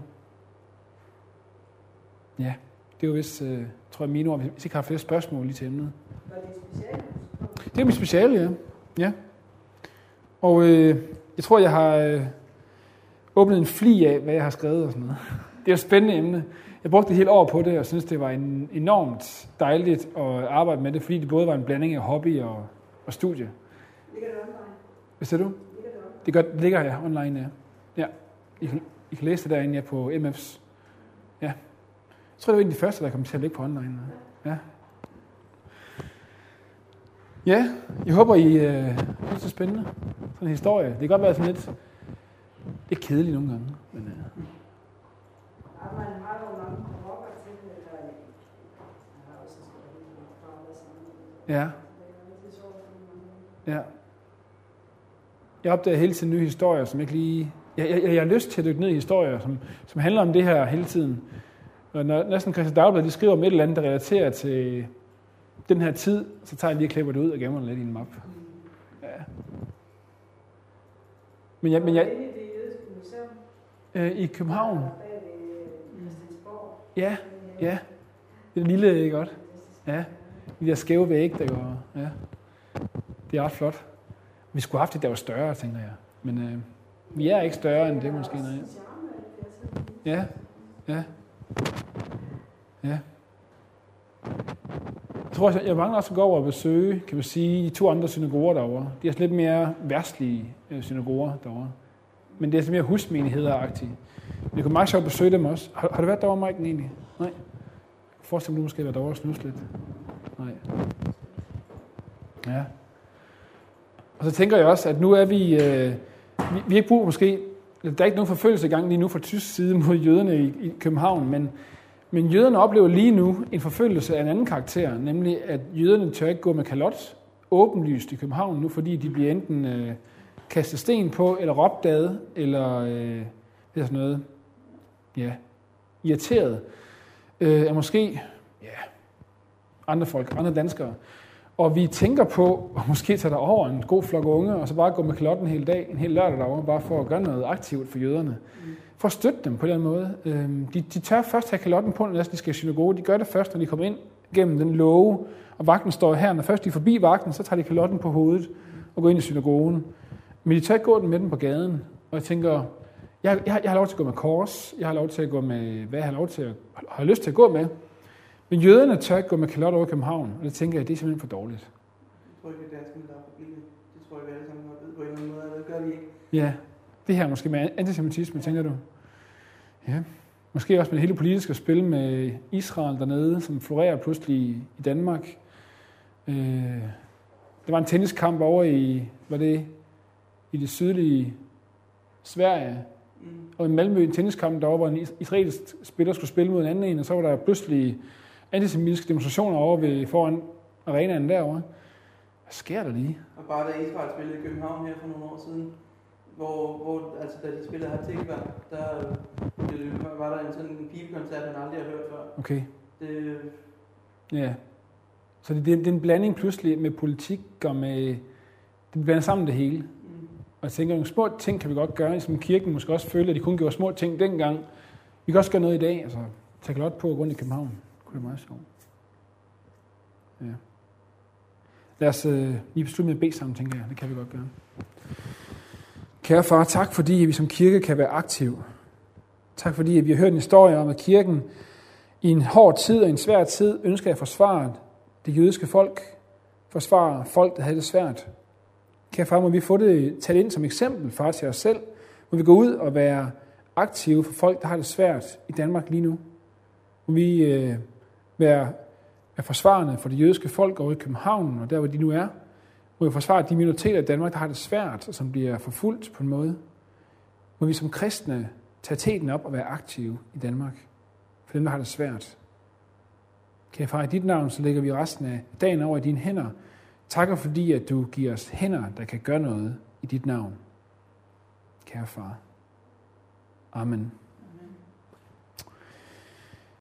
Ja, det er jo vist, øh, tror jeg, mine ord, hvis ikke har flere spørgsmål lige til emnet. Var det specielt? Det er mit speciale, ja. ja. Og øh, jeg tror, jeg har øh, åbnet en fli af, hvad jeg har skrevet og sådan noget. Det er jo et spændende emne. Jeg brugte et helt år på det, og synes, det var en, enormt dejligt at arbejde med det, fordi det både var en blanding af hobby og, og studie. Ligger det online? Hvad siger du? Ligger det online? Det, gør, det ligger her online, ja. ja. I, kan, I kan læse det derinde ja, på MF's. Ja. Jeg tror, det var en af de første, der kom til at ligge på online. Ja. Ja, jeg håber, I øh, synes, det er spændende. Sådan en historie. Det kan godt være sådan lidt... Det er kedeligt nogle gange. Men, øh, Har jo mange rocker til det, der jeg har også ja, ja. Jeg opdager hele tiden nye historier, som jeg ikke lige... Jeg, jeg, jeg har lyst til at dykke ned i historier, som, som handler om det her hele tiden. Og når næsten Christian Dagblad, de skriver om et eller andet, der relaterer til den her tid, så tager jeg lige og klipper det ud og gemmer det lidt i en map. Ja. Men, jeg, men jeg, øh, i København, der bag ved Christiansborg ja, ja, det er lille, ikke godt? Ja, de der skæve vægge, der går, ja. Det er ret flot. Vi skulle have haft det, der var større, tænker jeg. Men øh, vi er ikke større end det, måske. Nej. Ja, ja, ja. Jeg tror, jeg mangler også at gå over og besøge, kan man sige, de to andre synagoger derovre. De er lidt mere værstlige øh, synagoger derovre. Men det er sådan mere husmenigheder-agtigt. Men det kunne meget sjovt at besøge dem også. Har, har du været derovre, Mike, egentlig? Nej. Forestil mig, du måske været derovre og lidt. Nej. Ja. Og så tænker jeg også, at nu er vi... Øh, vi, vi ikke brug måske... Der er ikke nogen forfølgelse i gang lige nu fra tysk side mod jøderne i, i København, men, men jøderne oplever lige nu en forfølgelse af en anden karakter, nemlig at jøderne tør ikke gå med kalot åbenlyst i København nu, fordi de bliver enten øh, kastet sten på, eller råbt eller øh, det er sådan noget, ja, irriteret øh, af måske ja, andre folk, andre danskere. Og vi tænker på at måske tage over en god flok unge, og så bare gå med kalotten hele dag, en hel lørdag derovre, bare for at gøre noget aktivt for jøderne. For at støtte dem på den måde. Øhm, De, de tør først have kalotten på, når de skal i synagoge. De gør det først, når de kommer ind gennem den låge, og vagten står her. Når først de er forbi vagten, så tager de kalotten på hovedet og går ind i synagogen. Men de tør ikke gå den med den på gaden. Og jeg tænker, jeg, jeg, jeg har lov til at gå med kors, jeg har lov til at gå med, hvad jeg har lov til at, har lyst til at gå med. Men jøderne tør ikke gå med kalot over København, og det tænker jeg, det er simpelthen for dårligt. Jeg tror ikke, at danskerne der er billige. Det tror jeg, vi alle sammen har ved på en eller anden måde, og det gør vi ikke. Ja, det her måske med antisemitisme, tænker du? Ja. Måske også med det hele politiske spil med Israel dernede, som florerer pludselig i Danmark. Øh, der var en tenniskamp over i, var det i det sydlige Sverige, Mm. og i Malmø en tenniskamp derovre, hvor en is- israelsk spiller skulle spille mod en anden en, og så var der pludselig antisemitiske demonstrationer over ved foran arenaen derovre. Hvad sker der lige? Og bare da Israel spillede i København her for nogle år siden, hvor, hvor altså da de spillede her Tikva, der øh, var der en sådan en pibekoncert, han aldrig har hørt før. Okay. Det, Ja. Så det, det, er- det er en blanding pludselig med politik og med... Det blander sammen det hele. Og jeg tænker, nogle små ting kan vi godt gøre, som kirken måske også føler, at de kun gjorde små ting dengang. Vi kan også gøre noget i dag, altså tage lot på rundt i København. Det kunne være meget sjovt. Ja. Lad os øh, lige beslutte med at bede sammen, tænker jeg. Det kan vi godt gøre. Kære far, tak fordi vi som kirke kan være aktiv. Tak fordi vi har hørt en historie om, at kirken i en hård tid og en svær tid ønsker at forsvare det jødiske folk. Forsvare folk, der havde det svært. Kære far, må vi få det talt ind som eksempel, far, til os selv. Må vi gå ud og være aktive for folk, der har det svært i Danmark lige nu. Må vi øh, være, være forsvarende for det jødiske folk over i København, og der, hvor de nu er. Må vi forsvare de minoriteter i Danmark, der har det svært, og som bliver forfulgt på en måde. Må vi som kristne tage teten op og være aktive i Danmark, for dem, der har det svært. Kære far, i dit navn, så lægger vi resten af dagen over i dine hænder. Takker fordi, at du giver os hænder, der kan gøre noget i dit navn. Kære far. Amen.